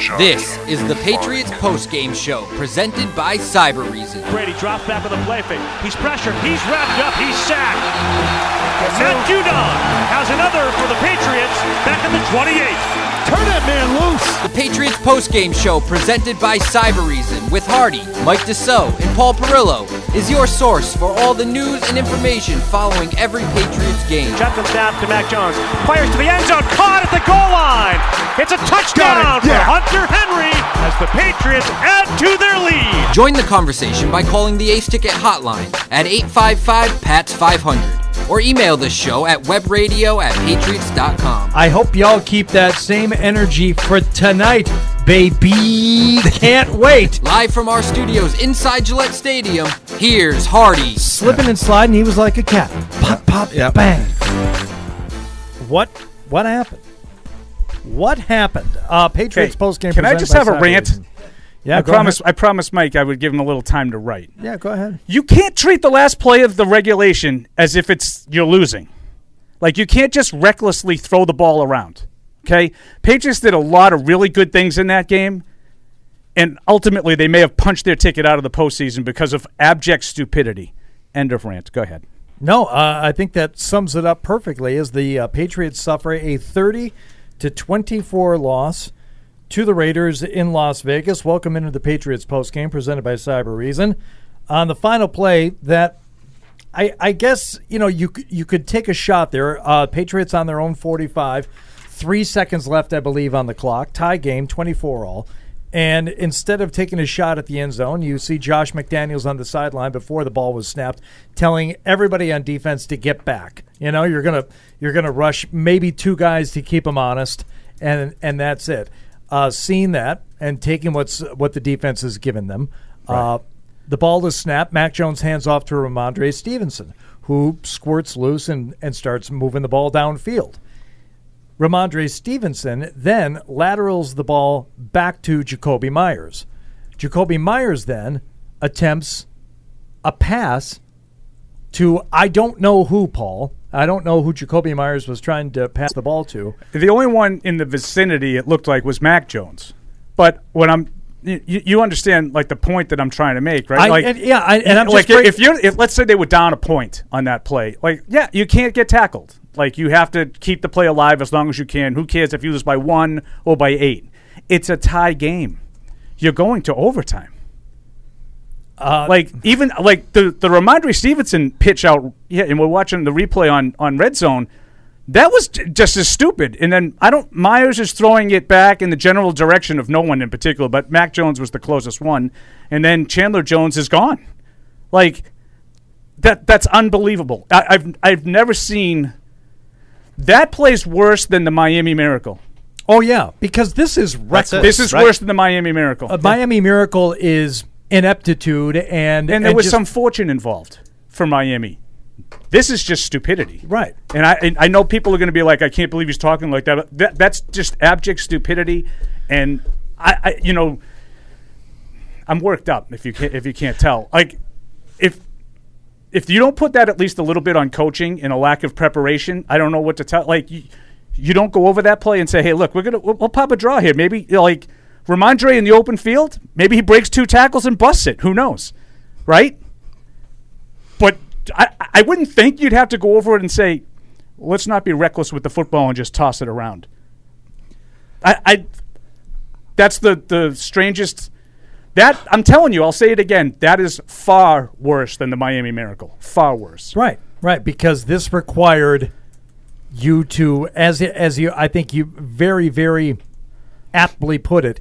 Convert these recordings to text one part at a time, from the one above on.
This is the Patriots postgame show presented by Cybereason. Brady drops back with a play fake. He's pressured. He's wrapped up. He's sacked. And Matt Judon has another for the Patriots back at the 28. Turn that man loose. The Patriots postgame show presented by Cybereason with Hardy, Mike Dussault, and Paul Perillo is your source for all the news and information following every Patriots game. Shotgun snap to Mac Jones. Fires to the end zone. Caught at the goal line. It's a touchdown it. Yeah. for Hunter Henry as the Patriots add to their lead. Join the conversation by calling the Ace Ticket hotline at 855 PATS 500 or email the show at webradio at patriots.com. I hope y'all keep that same energy for tonight, baby. Can't wait. Live from our studios inside Gillette Stadium, here's Hardy. Slipping and sliding, he was like a cat. Pop, pop, Yep. bang. What? What happened? What happened? Uh, Patriots Hey, post game. can I just have a rant? Yeah, I go promise. ahead. I promised Mike I would give him a little time to write. Yeah, go ahead. You can't treat the last play of the regulation as if it's you're losing. Like you can't just recklessly throw the ball around. Okay, Patriots did a lot of really good things in that game, and ultimately they may have punched their ticket out of the postseason because of abject stupidity. End of rant. Go ahead. No, uh, I think that sums it up perfectly. As the uh, Patriots suffer a thirty to twenty-four loss to the Raiders in Las Vegas. Welcome into the Patriots postgame presented by Cybereason. On the final play, that I, I guess you know you you could take a shot there. Uh, Patriots on their own forty-five, three seconds left, I believe, on the clock. Tie game, twenty-four all. And instead of taking a shot at the end zone, you see Josh McDaniels on the sideline before the ball was snapped, telling everybody on defense to get back. You know, you're gonna you're gonna rush maybe two guys to keep them honest, and and that's it. Uh, seeing that and taking what's what the defense has given them, uh, the ball is snapped. Mac Jones hands off to Rhamondre Stevenson, who squirts loose and, and starts moving the ball downfield. Rhamondre Stevenson then laterals the ball back to Jakobi Meyers. Jakobi Meyers then attempts a pass to I don't know who, Paul. I don't know who Jakobi Meyers was trying to pass the ball to. The only one in the vicinity it looked like was Mac Jones. But when I'm, you, you understand like the point that I'm trying to make, right? I- like, and- yeah, I- and I'm like just break- if you're, if let's say they were down a point on that play, like yeah, you can't get tackled. Like you have to keep the play alive as long as you can. Who cares if you lose by one or by eight? It's a tie game. You're going to overtime. Uh, like even like the the Rhamondre Stevenson pitch out, yeah, and we're watching the replay on on Red Zone. That was j- just as stupid. And then I don't. Meyers is throwing it back in the general direction of no one in particular, but Mac Jones was the closest one, and then Chandler Jones is gone. Like that. That's unbelievable. I, I've I've never seen that plays worse than the Miami Miracle. oh yeah, because this is reckless. This is Right. worse than the Miami Miracle. A Miami Miracle is ineptitude and and there was just- some fortune involved for Miami. This is just stupidity, Right. And I and I know people are going to be like, I can't believe he's talking like that. that that's just abject stupidity, and I, I, you know, I'm worked up if you can't if you can't tell. Like, if if you don't put that at least a little bit on coaching and a lack of preparation, I don't know what to tell. Like, you, you don't go over that play and say, "Hey, look, we're gonna we'll, we'll pop a draw here." Maybe like Rhamondre in the open field, maybe he breaks two tackles and busts it. Who knows, right? But I, I wouldn't think you'd have to go over it and say, "Let's not be reckless with the football and just toss it around." I, I that's the the strangest. That I'm telling you, I'll say it again. That is far worse than the Miami Miracle. Far worse. Right, right, because this required you to, as as you, I think you very, very aptly put it,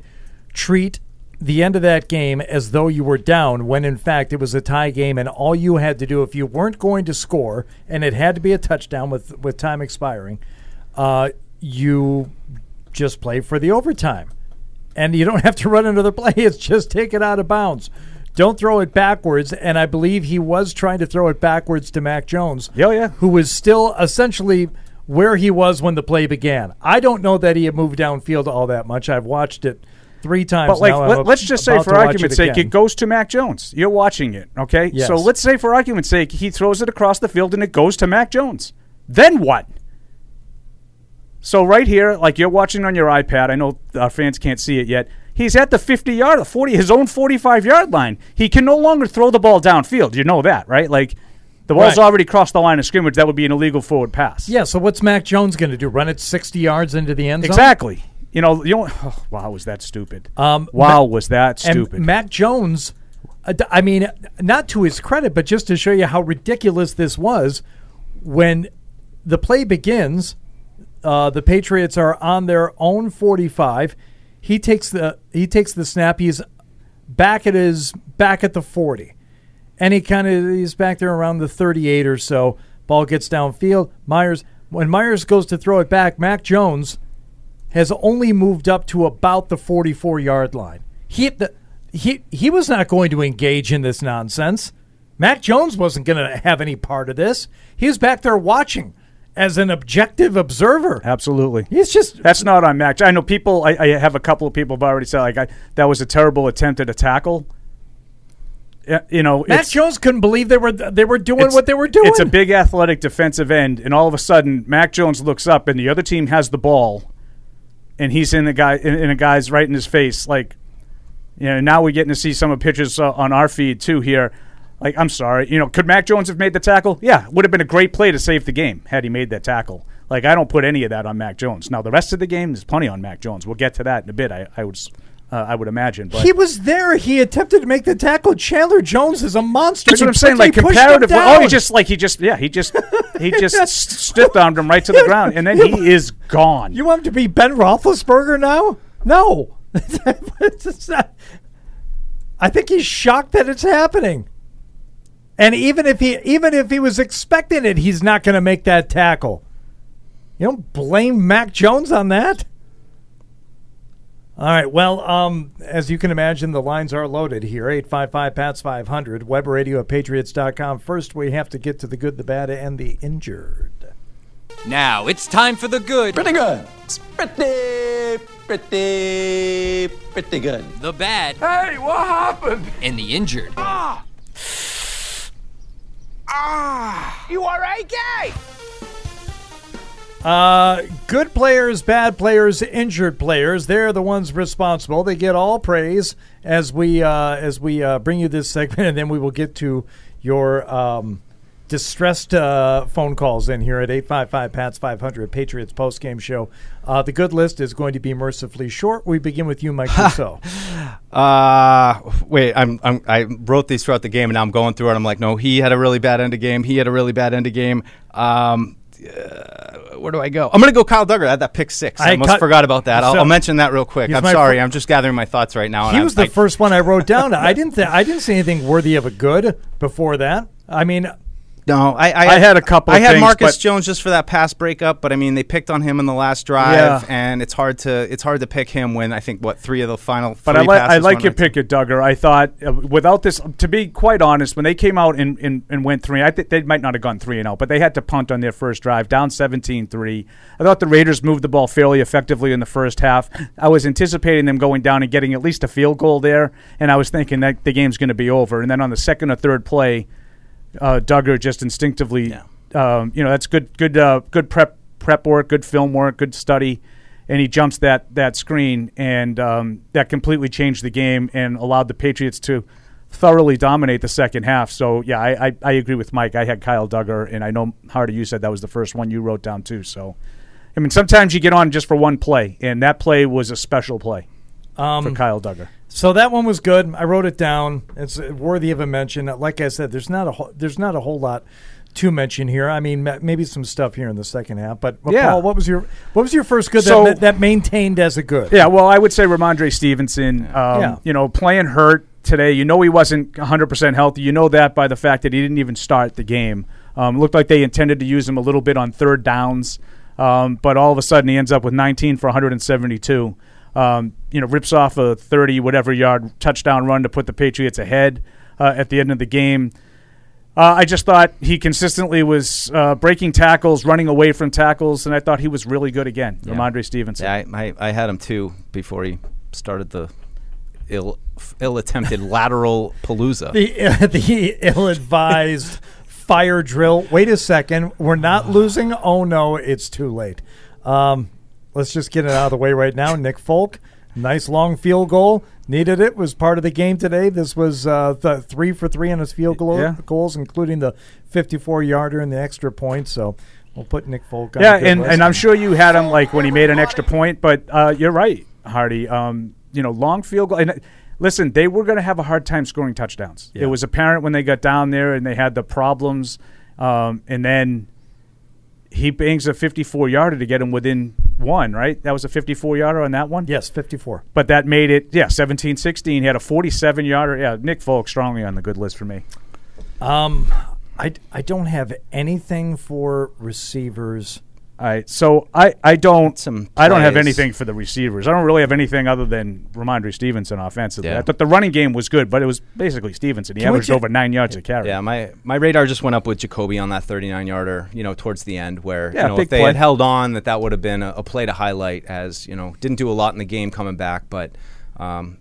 treat the end of that game as though you were down when in fact it was a tie game and all you had to do if you weren't going to score and it had to be a touchdown with with time expiring, uh, you just play for the overtime and you don't have to run another play. It's just take it out of bounds. Don't throw it backwards. And I believe he was trying to throw it backwards to Mac Jones. Yeah, yeah. Who was still essentially where he was when the play began. I don't know that he had moved downfield all that much. I've watched it three times But like, let, us just say, for argument's it sake, it goes to Mac Jones. You're watching it, okay? Yes. So let's say, for argument's sake, he throws it across the field and it goes to Mac Jones. Then what? So right here, like you're watching on your iPad, I know our fans can't see it yet. He's at the 50 yard, 40, his own 45 yard line. He can no longer throw the ball downfield. You know that, right? Like the ball's Right. already crossed the line of scrimmage. That would be an illegal forward pass. Yeah. So what's Mac Jones going to do? Run it 60 yards into the end zone? exactly. You know, you know. Oh, wow, was that stupid? Um, wow, Ma- was that And stupid? Mac Jones, uh, I mean, not to his credit, but just to show you how ridiculous this was, when the play begins, uh, the Patriots are on their own 45. He takes the he takes the snap. He's back at his back at the 40, and he kind of he's back there around the 38 or so. Ball gets downfield. Meyers when Meyers goes to throw it back, Mac Jones has only moved up to about the 44 yard line. He the, he he was not going to engage in this nonsense. Mac Jones wasn't going to have any part of this. He was back there watching as an objective observer. Absolutely. He's just That's not on Mac. I know people. I, I have a couple of people have already said like I, that was a terrible attempt at a tackle. You know, Mac Jones couldn't believe they were they were doing what they were doing. It's a big athletic defensive end, and all of a sudden, Mac Jones looks up, and the other team has the ball, and he's in the guy in, in a guy's right in his face. Like, you know, now we're getting to see some of the pictures uh, on our feed too here. Like, I'm sorry, you know, could Mac Jones have made the tackle? Yeah, would have been a great play to save the game had he made that tackle. Like, I don't put any of that on Mac Jones. Now, the rest of the game is plenty on Mac Jones. We'll get to that in a bit. I, I would, uh, I would imagine. But he was there. He attempted to make the tackle. Chandler Jones is a monster. That's He what I'm saying. Like comparatively, oh, he just like he just yeah, he just he just stiff armed him right to the ground, and then he is gone. You want him to be Ben Roethlisberger now? No. Not- I think he's shocked that it's happening. And even if he even if he was expecting it, he's not going to make that tackle. You don't blame Mac Jones on that. All right. Well, um, as you can imagine, the lines are loaded here. 855 PATS 500, web radio at patriots.com. First, we have to get to the good, the bad, and the injured. Now it's time for the good, Pretty good. It's pretty, pretty, pretty good. the bad, Hey, what happened? and the injured. Ah You alright, guy? Uh, good players, bad players, injured players. They're the ones responsible. They get all praise as we uh, as we uh, bring you this segment, and then we will get to your um, distressed uh, phone calls in here at 855 PATS 500 Patriots post game show. Uh, the good list is going to be mercifully short. We begin with you, Mike Rousseau. Uh, wait, I'm, I'm I wrote these throughout the game, and now I'm going through it. I'm like, no, he had a really bad end of game. He had a really bad end of game. Um, uh, where do I go? I'm gonna go Kyle Dugger. I had that pick six. I, I almost cut- forgot about that. I'll, So- I'll mention that real quick. I'm sorry. I'm just gathering my thoughts right now. he I'm- was the I- first one I wrote down. I didn't th- I didn't see anything worthy of a good before that. I mean, No, I, I, I had a couple I had things, Marcus Jones just for that pass breakup, but I mean they picked on him in the last drive, Yeah. and it's hard to it's hard to pick him when I think what three of the final. But three I like I like your right pick at Dugger. I thought uh, without this, to be quite honest, when they came out and, and, and went three, I think they might not have gone three and out, but they had to punt on their first drive, down 17-3. I thought the Raiders moved the ball fairly effectively in the first half. I was anticipating them going down and getting at least a field goal there, and I was thinking that the game's going to be over. And then on the second or third play, uh, Dugger just instinctively, um, you know, that's good, good, uh, good prep, prep work, good film work, good study, and he jumps that that screen, and um, that completely changed the game and allowed the Patriots to thoroughly dominate the second half. So yeah, I, I, I agree with Mike. I had Kyle Dugger, and I know Hardy, you said that was the first one you wrote down too. So, I mean, sometimes you get on just for one play, and that play was a special play for Kyle Dugger. So that one was good. I wrote it down. It's worthy of a mention. Like I said, there's not a whole, there's not a whole lot to mention here. I mean, maybe some stuff here in the second half. But, but Yeah. Paul, what was your what was your first good So- that, that maintained as a good? Yeah, well, I would say Rhamondre Stevenson. Um, Yeah. You know, playing hurt today. You know he wasn't 100% healthy. You know that by the fact that he didn't even start the game. Um, looked like they intended to use him a little bit on third downs, um, but all of a sudden he ends up with 19 for 172. Um, you know, rips off a 30 whatever yard touchdown run to put the Patriots ahead uh, at the end of the game. Uh, I just thought he consistently was uh, breaking tackles, running away from tackles, and I thought he was really good again, Rhamondre Stevenson. Yeah, I, I, I had him too before he started the ill ill attempted lateral palooza. The uh, the ill-advised fire drill. Wait a second, we're not losing. Oh no, it's too late. Um, let's just get it out of the way right now. Nick Folk, nice long field goal. Needed it. Was part of the game today. This was uh, th- three for three on his field goal, Yeah. goals, including the 54 yarder and the extra point. So we'll put Nick Folk on Yeah, and, and I'm sure you had him like when he made an extra point, but uh, you're right, Hardy. Um, you know, long field goal. And uh, listen, they were going to have a hard time scoring touchdowns. It was apparent when they got down there and they had the problems, um, and then he bangs a 54 yarder to get him within one. Right, that was a 54 yarder on that one. yes, 54. But that made it, yeah, 17 16. He had a 47 yarder. Yeah, Nick Folk strongly on the good list for me. Um, I, I don't have anything for receivers. All right, so I, I don't I don't have anything for the receivers. I don't really have anything other than Rhamondre Stevenson offensively. Yeah. I thought the running game was good, but it was basically Stevenson. He Can we averaged ju- over nine yards a carry. Yeah, my, my radar just went up with Jakobi on that 39 yarder, you know, towards the end, where Yeah, you know big if they play. had held on, that that would have been a, a play to highlight. As you know, didn't do a lot in the game coming back, but um,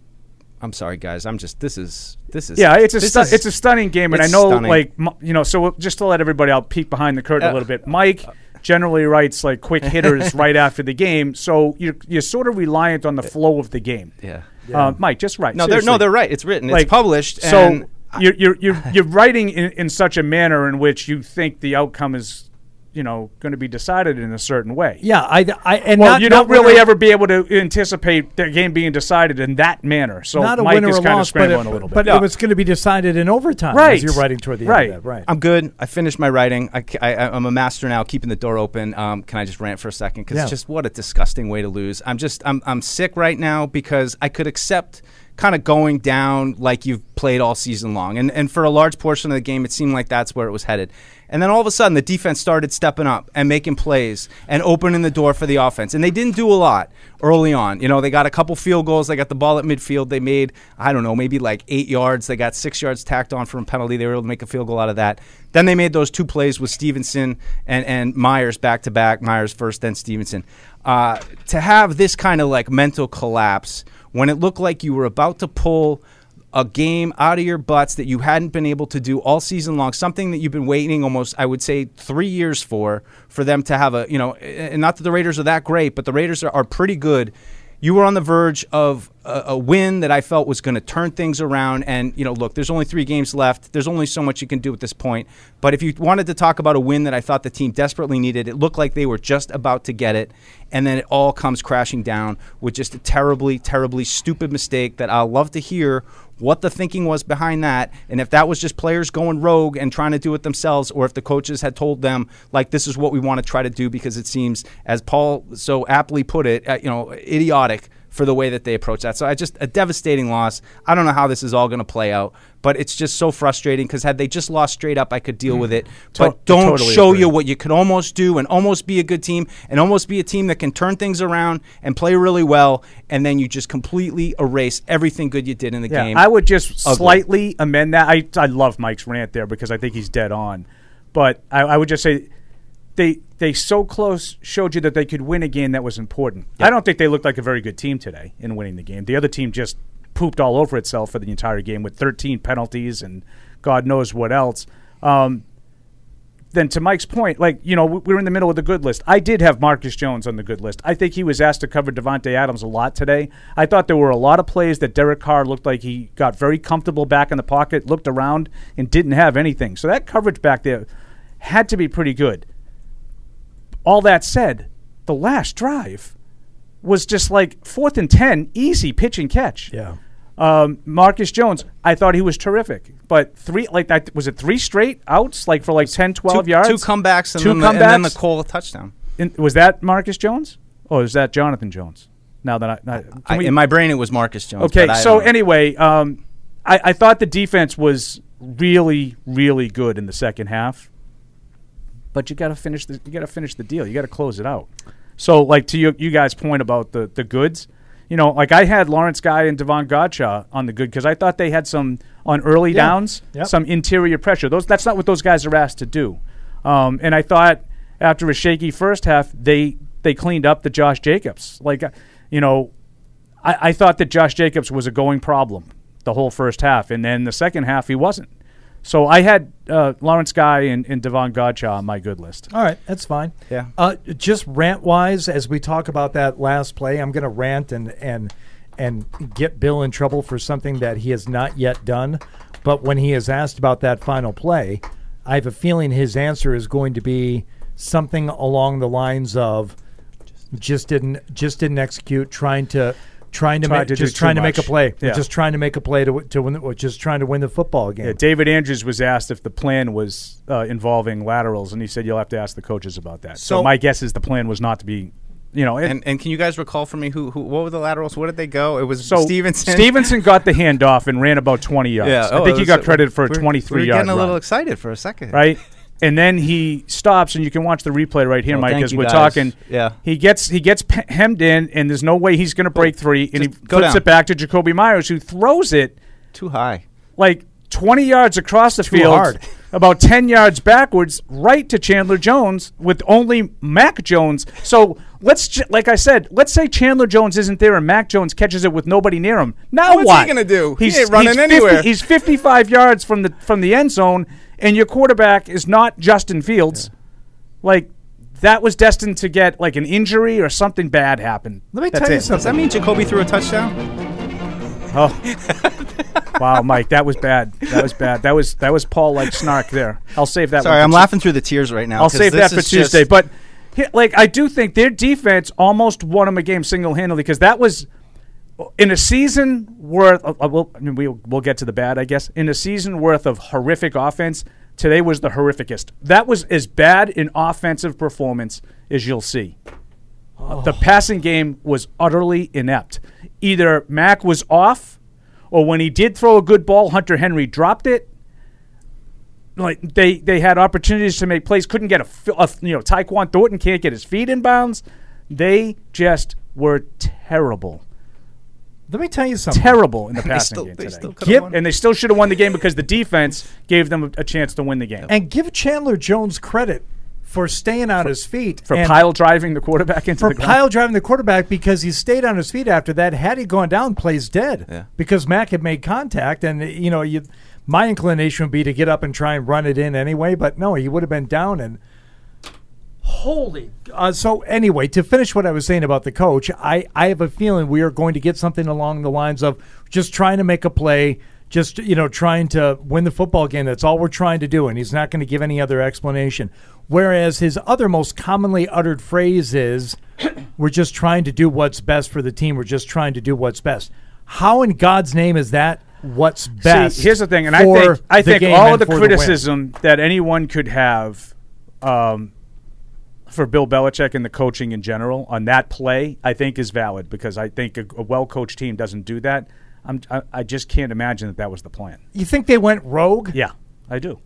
I'm sorry, guys. I'm just this is this is Yeah, it's a this stu- is- it's a stunning game, and I it's know stunning. like m- you know. So just to let everybody, I'll peek behind the curtain a Uh, little bit. Mike generally writes like quick hitters right after the game, so you're you're sort of reliant on the flow of the game. yeah. Uh, Mike, just right. No, they're no, they're right. It's written. Like, it's published. So and you're you're you're, you're writing in, in such a manner in which you think the outcome is, you know, going to be decided in a certain way. Yeah, I, I and Well, not, you don't really winner- ever be able to anticipate the game being decided in that manner. So not a Mike winner is or kind of loss, but, scrambling it, a little bit. but it was going to be decided in overtime. Right. as you're writing toward the Right. end of that. Right. I'm good. I finished my writing. I, am a master now, keeping the door open. Um, can I just rant for a second? Because Yeah. it's just what a disgusting way to lose. I'm just I'm I'm sick right now because I could accept kind of going down like you've played all season long, and and for a large portion of the game, it seemed like that's where it was headed. And then all of a sudden, the defense started stepping up and making plays and opening the door for the offense. And they didn't do a lot early on. You know, they got a couple field goals. They got the ball at midfield. They made, I don't know, maybe like eight yards. They got six yards tacked on from a penalty. They were able to make a field goal out of that. Then they made those two plays with Stevenson and, and Meyers back to back. Meyers first, then Stevenson. Uh, to have this kind of like mental collapse when it looked like you were about to pull a game out of your butts that you hadn't been able to do all season long, something that you've been waiting almost, I would say, three years for, for them to have a, you know, and not that the Raiders are that great, but the Raiders are, are pretty good. You were on the verge of a, a win that I felt was going to turn things around. And, you know, look, there's only three games left. There's only so much you can do at this point. But if you wanted to talk about a win that I thought the team desperately needed, it looked like they were just about to get it. And then it all comes crashing down with just a terribly, terribly stupid mistake that I'll love to hear what the thinking was behind that, and if that was just players going rogue and trying to do it themselves, or if the coaches had told them like this is what we want to try to do because it seems, as Paul so aptly put it, uh, you know, idiotic for the way that they approach that. So I just a devastating loss. I don't know how this is all going to play out, but it's just so frustrating because had they just lost straight up, I could deal mm. with it. But don't totally show agree. you what you could almost do and almost be a good team and almost be a team that can turn things around and play really well, and then you just completely erase everything good you did in the Yeah, game. I would just Ugly. slightly amend that. I I love Mike's rant there because I think he's dead on, but I, I would just say they they so close showed you that they could win a game that was important. I don't think they looked like a very good team today in winning the game. The other team just pooped all over itself for the entire game with 13 penalties and God knows what else. Um, then to Mike's point, like you know, we- we're in the middle of the good list. I did have Marcus Jones on the good list. I think he was asked to cover Davante Adams a lot today. I thought there were a lot of plays that Derek Carr looked like he got very comfortable back in the pocket, looked around, and didn't have anything. So that coverage back there had to be pretty good. All that said, the last drive was just like fourth and ten, easy pitch and catch. Yeah. Um, Marcus Jones, I thought he was terrific, but three like that was it three straight outs like for like 10, 12 two, yards. two comebacks and, Two then the, and then the comebacks? Cole touchdown. In- was that Marcus Jones? Or is that Jonathan Jones? Now that I, I, I, in my brain, it was Marcus Jones. okay. but I So anyway, um, I, I thought the defense was really, really good in the second half, but you got to finish the you got to finish the deal. You got to close it out. So like to you, you guys' point about the the goods. You know, like I had Lawrence Guy and Davon Godchaux on the good because I thought they had some on early Yeah. downs, Yep. some interior pressure. Those that's not what those guys are asked to do. Um, and I thought after a shaky first half, they they cleaned up the Josh Jacobs. Like, uh, you know, I, I thought that Josh Jacobs was a going problem the whole first half, and then the second half he wasn't. So I had uh, Lawrence Guy and, and Davon Godchaux on my good list. All right, that's fine. Yeah. Uh, just rant wise, as we talk about that last play, I'm going to rant and and and get Bill in trouble for something that he has not yet done. But when he is asked about that final play, I have a feeling his answer is going to be something along the lines of just didn't just didn't execute, trying to. Trying to, Tried make, to just trying to make a play, Yeah. just trying to make a play to to win, the, just trying to win the football game. Yeah, David Andrews was asked if the plan was uh, involving laterals, and he said you'll have to ask the coaches about that. So, So- my guess is the plan was not to be, you know, it, And and can you guys recall for me who, who what were the laterals? Where did they go? It was so Stevenson. Stevenson got the handoff and ran about 20 yards. Yeah, I oh, think it he was- got credited for a we're- 23 we were yard getting a little run, excited for a second, right? And then he stops, and you can watch the replay right here, Oh, Mike, as we're guys. talking. Yeah. he gets he gets hemmed in, and there's no way he's going to break three, and he just go flips down. it back to Jakobi Meyers, who throws it Too high. like 20 yards across the Too field, hard. about 10 yards backwards, right to Chandler Jones with only Mac Jones. So let's, like I said, let's say Chandler Jones isn't there and Mac Jones catches it with nobody near him. Now What's he gonna do? He ain't running 50 anywhere. he's 55 yards from the from the end zone, and your quarterback is not Justin Fields. Like. That was destined to get like an injury or something bad happened. Let me That's tell you it. something. Does that mean Jakobi threw a touchdown? Oh. wow, Mike, that was bad. That was bad. That was that was Paul like snark there. I'll save that. Sorry, I'm laughing through the tears right now. I'll save that for Tuesday. But like I do think their defense almost won them a game single handedly because that was in a season worth. Uh, uh, we'll, I mean, we'll we'll get to the bad, I guess. In a season worth of horrific offense, today was the horrificest. That was as bad an offensive performance as you'll see. Uh, The passing game was utterly inept. Either Mac was off, or when he did throw a good ball, Hunter Henry dropped it like they they had opportunities to make plays, couldn't get a, a you know Tyquan Thornton can't get his feet in bounds. They just were terrible, Let me tell you something. terrible in the They passing still, game they today. still Give- won. and they still should have won the game because the defense gave them a, a chance to win the game And give Chandler Jones credit for staying on his feet for and pile driving the quarterback into for the ground. pile driving the quarterback because he stayed on his feet after that. Had he gone down, plays dead Yeah. because Mac had made contact, and you know, you, my inclination would be to get up and try and run it in anyway, but no, he would have been down and. Holy! Uh, so anyway, to finish what I was saying about the coach, I, I have a feeling we are going to get something along the lines of just trying to make a play, just you know trying to win the football game. That's all we're trying to do, and he's not going to give any other explanation. Whereas his other most commonly uttered phrase is, "We're just trying to do what's best for the team. We're just trying to do what's best." How in God's name is that what's best? See, here's the thing, and I think I think all of the for win? criticism that anyone could have um, for Bill Belichick and the coaching in general on that play, I think is valid because I think a, a well-coached team doesn't do that. I'm, I, I just can't imagine that that was the plan. you think they went rogue? Yeah, I do.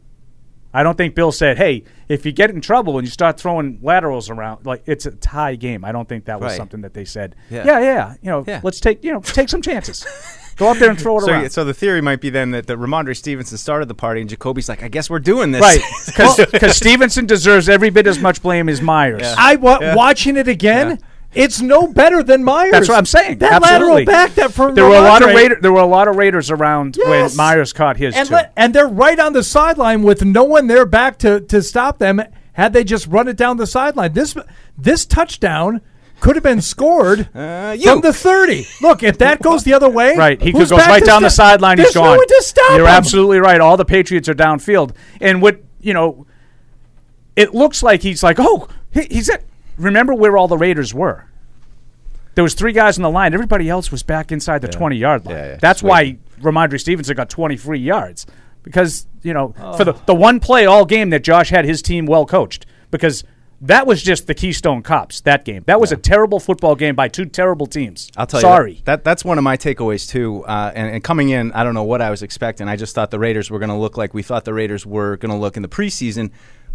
I don't think Bill said, "Hey, if you get in trouble and you start throwing laterals around, like it's a tie game." I don't think that was Right. something that they said. Yeah. Yeah, yeah, you know, Yeah. let's take you know take some chances. Go up there and throw it So, around. so the theory might be then that, that Rhamondre Stevenson started the party and Jakobi's like, I guess we're doing this. Right, because Stevenson deserves every bit as much blame as Meyers. I wa- watching it again. Yeah. It's no better than Meyers. That's what I'm saying. That Absolutely. lateral back that from There were a lot of Rhamondre- Raider, There were a lot of Raiders around Yes. when Meyers caught his and too. and they're right on the sideline with no one there back to to stop them. Had they just run it down the sideline, this this touchdown could have been scored Uh, you. from the 30. Look, if that goes the other way, Right, he who's goes back right to down the sideline. He's There's gone. No to stop You're him. absolutely right. All the Patriots are downfield, and what you know, it looks like he's like, oh, he, he's at. Remember where all the Raiders were? There was three guys on the line. Everybody else was back inside the twenty yard line. Yeah, yeah, That's just why Rhamondre Stevenson got twenty three yards because you know for Oh. the the one play all game that Josh had his team well coached because. That was just the Keystone Cops. That game. That was a terrible football game by two terrible teams. I'll tell Sorry. you. Sorry. that that's one of my takeaways too. Uh, and, and coming in, I don't know what I was expecting. I just thought the Raiders were going to look like we thought the Raiders were going to look in the preseason.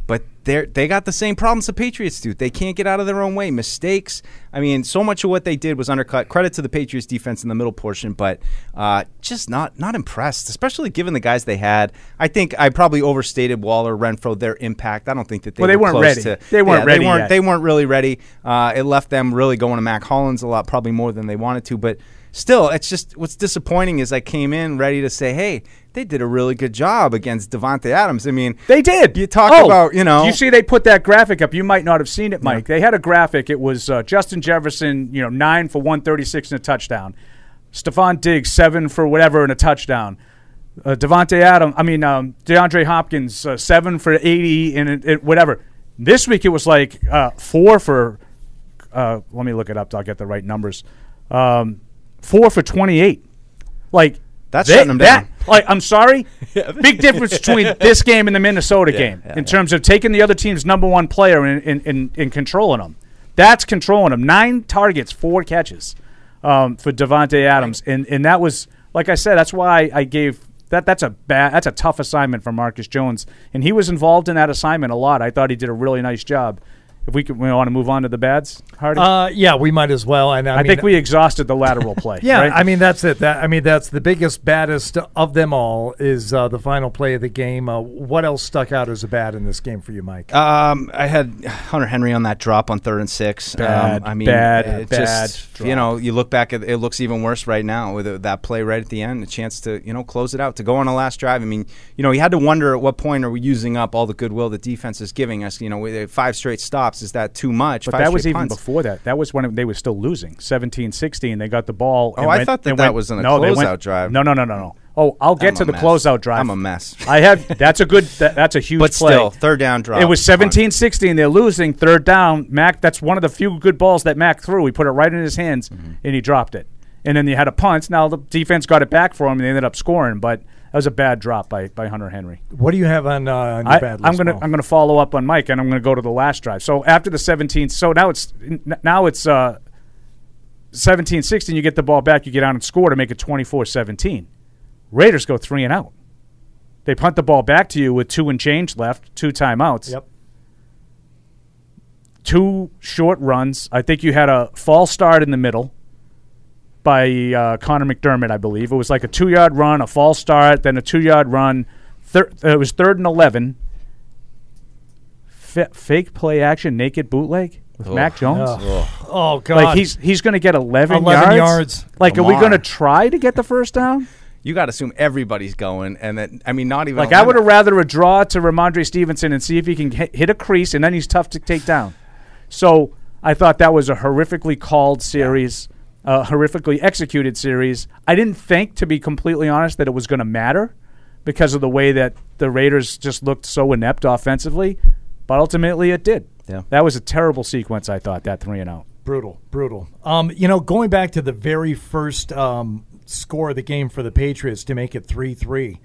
But they they got the same problems the Patriots do. They can't get out of their own way. Mistakes. I mean, so much of what they did was undercut. Credit to the Patriots defense in the middle portion, but uh, just not not impressed, especially given the guys they had. I think I probably overstated Waller, Renfrow, their impact. I don't think that they Well, they were weren't close ready. to. They weren't yeah, ready They weren't. yet. They weren't really ready. Uh, it left them really going to Mack Hollins a lot, probably more than they wanted to. But still, it's just what's disappointing is I came in ready to say, hey, they did a really good job against Davante Adams. I mean, They did. You talk Oh, about, you know, You see, they put that graphic up. You might not have seen it, Mike. They had a graphic. It was uh, Justin Jefferson, you know, nine for one thirty six and a touchdown. Stefon Diggs seven for whatever and a touchdown. Uh, Davante Adams, I mean um, DeAndre Hopkins uh, seven for eighty and it, it, whatever. This week it was like uh, four for. Uh, let me look it up. So I'll get the right numbers. Um, four for twenty eight. Like That's they- shutting 'em that- down. Like I'm sorry, big difference between this game and the Minnesota game in terms of taking the other team's number one player and, and, and, and controlling them. That's controlling them. Nine targets, four catches um, for Davante Adams, and and that was like I said. That's why I gave that. That's a bad. That's a tough assignment for Marcus Jones, and he was involved in that assignment a lot. I thought he did a really nice job. If we could, we want to move on to the bads, Hardy. Uh, yeah, we might as well. And I, I mean, think we exhausted the lateral play. Yeah, right? I mean that's it. That I mean that's the biggest, baddest of them all is uh, the final play of the game. Uh, what else stuck out as a bad in this game for you, Mike? Um, I had Hunter Henry on that drop on third and six. Bad, um, I mean, bad, it bad just, You know, you look back at it looks even worse right now with uh, that play right at the end, a chance to you know close it out to go on a last drive. I mean, you know, you had to wonder at what point are we using up all the goodwill the defense is giving us. You know, with uh, five straight stops, is that too much? But Five that was even punts. before that. That was when they were still losing 17-16. They got the ball. Oh, I went- thought that that went- was in a no, they went- drive. No, no, no, no, no. Oh, I'll get I'm to the mess. closeout drive. I'm a mess. I have. That's a good. That, that's a huge But play. still, third down drive. It was 17-16. They're losing. Third down. Mac. That's one of the few good balls that Mac threw. He put it right in his hands Mm-hmm. and he dropped it. And then you had a punt. Now the defense got it back for him and they ended up scoring. But that was a bad drop by, by Hunter Henry. What do you have on, uh, on your I, bad I'm list? gonna Paul? I'm gonna follow up on Mike, and I'm gonna go to the last drive. So after the 17th, so now it's now it's uh, 17 16. You get the ball back, you get out and score to make it 24 17. Raiders go three and out. They punt the ball back to you with two and change left, two timeouts, Yep. two short runs. I think you had a false start in the middle by uh, Conor McDermott, I believe. It was like a two yard run, a false start, then a two yard run. Thir- uh, it was third and 11. F- fake play action, naked bootleg with Mac Jones. Oh God! Like he's he's going to get 11, 11 yards. yards. Like, are we going to try to get the first down? You got to assume everybody's going, and that I mean, not even Like I would have linebacker. rather a draw to Rhamondre Stevenson and see if he can hit, hit a crease, and then he's tough to take down. So I thought that was a horrifically called series, a horrifically executed series. I didn't think, to be completely honest, that it was going to matter because of the way that the Raiders just looked so inept offensively, but ultimately it did. Yeah. That was a terrible sequence. I thought that three and out. brutal, brutal. Um, you know, going back to the very first um, score of the game for the Patriots to make it three three.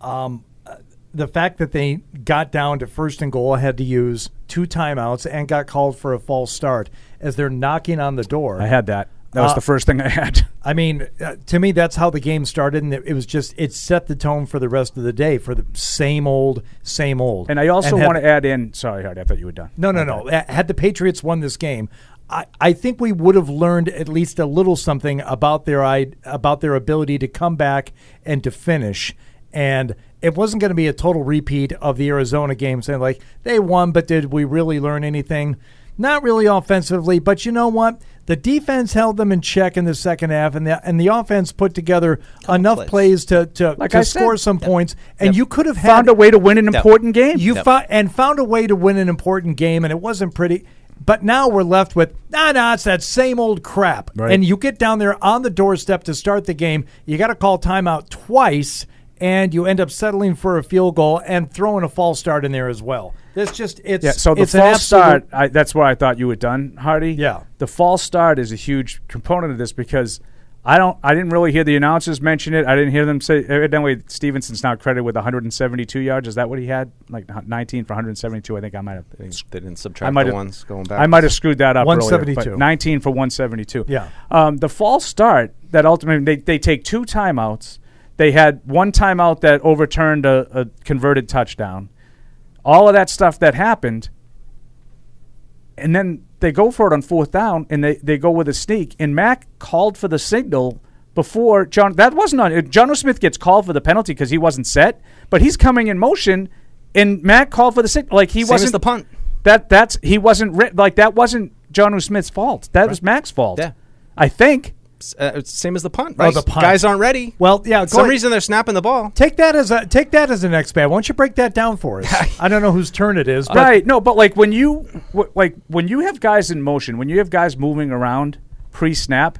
Um, uh, the fact that they got down to first and goal had to use two timeouts and got called for a false start as they're knocking on the door. I had that. That was Uh, the first thing I had. I mean, uh, to me, that's how the game started, and it, it was just it set the tone for the rest of the day for the same old, same old. And I also want to add in. Sorry, Hardy, I thought you were done. No, no, no. Had the Patriots won this game, I, I think we would have learned at least a little something about their i- about their ability to come back and to finish. And it wasn't going to be a total repeat of the Arizona game, saying like they won, but did we really learn anything? Not really offensively, but you know what? The defense held them in check in the second half, and the and the offense put together enough plays, plays. to to, Like to I said. score some points. And you could have had Found a way to win an important game. you fou- and found a way to win an important game, and it wasn't pretty. But now we're left with nah, nah. It's that same old crap. Right. And you get down there on the doorstep to start the game. You got to call timeout twice, and you end up settling for a field goal and throwing a false start in there as well. This just it's Yeah, so the it's false start, I, that's where I thought you were done, Hardy. Yeah. The false start is a huge component of this because I don't, I didn't really hear the announcers mention it. I didn't hear them say. Evidently, Stevenson's now credited with 172 yards. Is that what he had? Like 19 for 172. I think I might have. They didn't subtract I subtract might the have ones going back. I might have screwed that up. earlier, 172. but 19 for 172. Yeah. Um, the false start that ultimately they, they take two timeouts. They had one timeout that overturned a, a converted touchdown. All of that stuff that happened, and then they go for it on fourth down, and they, they go with a sneak. And Mac called for the signal before John. That wasn't on. Jonnu Smith gets called for the penalty because he wasn't set, but he's coming in motion, and Mac called for the signal. Like he Same wasn't the punt. That that's he wasn't like that wasn't Jonnu Smith's fault. That was Mac's fault. Yeah. I think. S- Uh, same as the punt. Oh, Right? the punt. Guys aren't ready. Well, yeah. For go some ahead. reason they're snapping the ball. Take that as a take that as an next bet. Why don't you break that down for us? I don't know whose turn it is, but right. No, but like when you wh- like when you have guys in motion, when you have guys moving around pre-snap,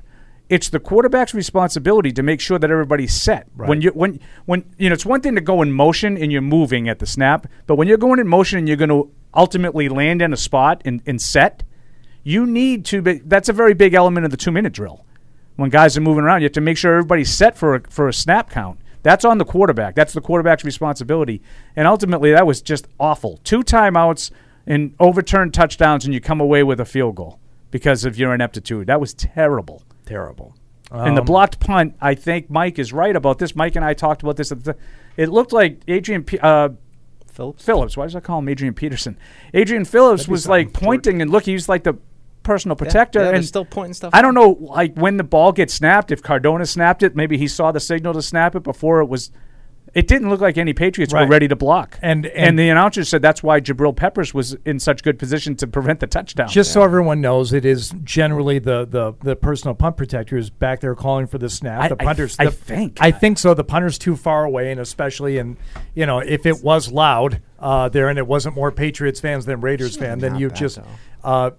it's the quarterback's responsibility to make sure that everybody's set. When you when when you know it's one thing to go in motion and you're moving at the snap, but when you're going in motion and you're going to ultimately land in a spot and, and set, you need to be. That's a very big element of the two-minute drill. When guys are moving around, you have to make sure everybody's set for a, for a snap count. That's on the quarterback. That's the quarterback's responsibility. And ultimately, that was just awful. Two timeouts and overturned touchdowns, and you come away with a field goal because of your ineptitude. That was terrible. terrible. and the Um, blocked punt, I think Mike is right about this. Mike and I talked about this. At the, it looked like Adrian P- uh, Phillips. Phillips. Why does I call him Adrian Peterson? Adrian Phillips was like pointing and look. He was like the personal protector. yeah, they're and still pointing stuff I don't know, like when the ball gets snapped. If Cardona snapped it, maybe he saw the signal to snap it before it was. It didn't look like any Patriots Right. were ready to block. And- and and- the announcer said that's why Jabril Peppers was in such good position to prevent the touchdown. Just so everyone knows, it is generally the, the, the personal punt protector is back there calling for the snap. I- the punter's. I the- think. I think so. The punter's too far away, and especially and you know if it was loud uh, there and it wasn't more Patriots fans than Raiders fan, then you just. though. Uh,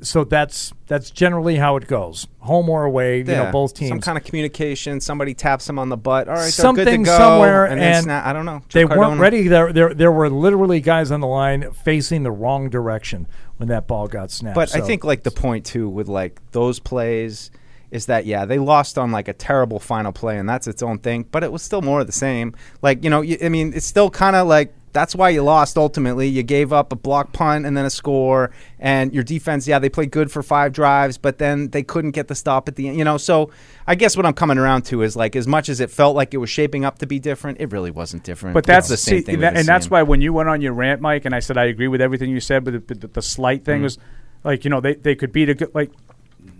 so that's that's generally how it goes. Home or away, you know, both teams. Some kind of communication. Somebody taps them on the butt. All right, Something good to go. somewhere, and, and. I don't know. they Joe weren't ready. There, there, there were literally guys on the line facing the wrong direction when that ball got snapped. But I think like the point too with like those plays is that yeah they lost on like a terrible final play and that's its own thing. But it was still more of the same. Like you know i mean it's still kind of like. That's why you lost ultimately. You gave up a block punt and then a score, and your defense, yeah, they played good for five drives, but then they couldn't get the stop at the end. You know, so I guess what I'm coming around to is like, as much as it felt like it was shaping up to be different, it really wasn't different. But that's the same see, thing, that- and that's why when you went on your rant, Mike, and I said I agree with everything you said, but the, the, the slight Mm-hmm. thing was like you know they, they could beat a good like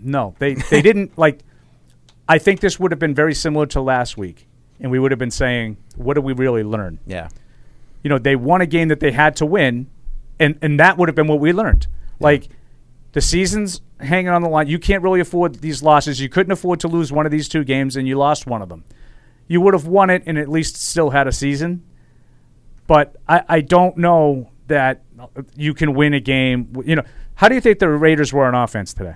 no they they didn't like. I think this would have been very similar to last week, and we would have been saying, what did we really learn? yeah. You know, they won a game that they had to win, and and that would have been what we learned. Like the season's hanging on the line. You can't really afford these losses. You couldn't afford to lose one of these two games, and you lost one of them. You would have won it and at least still had a season. But I, I don't know that you can win a game. You know, how do you think the Raiders were on offense today?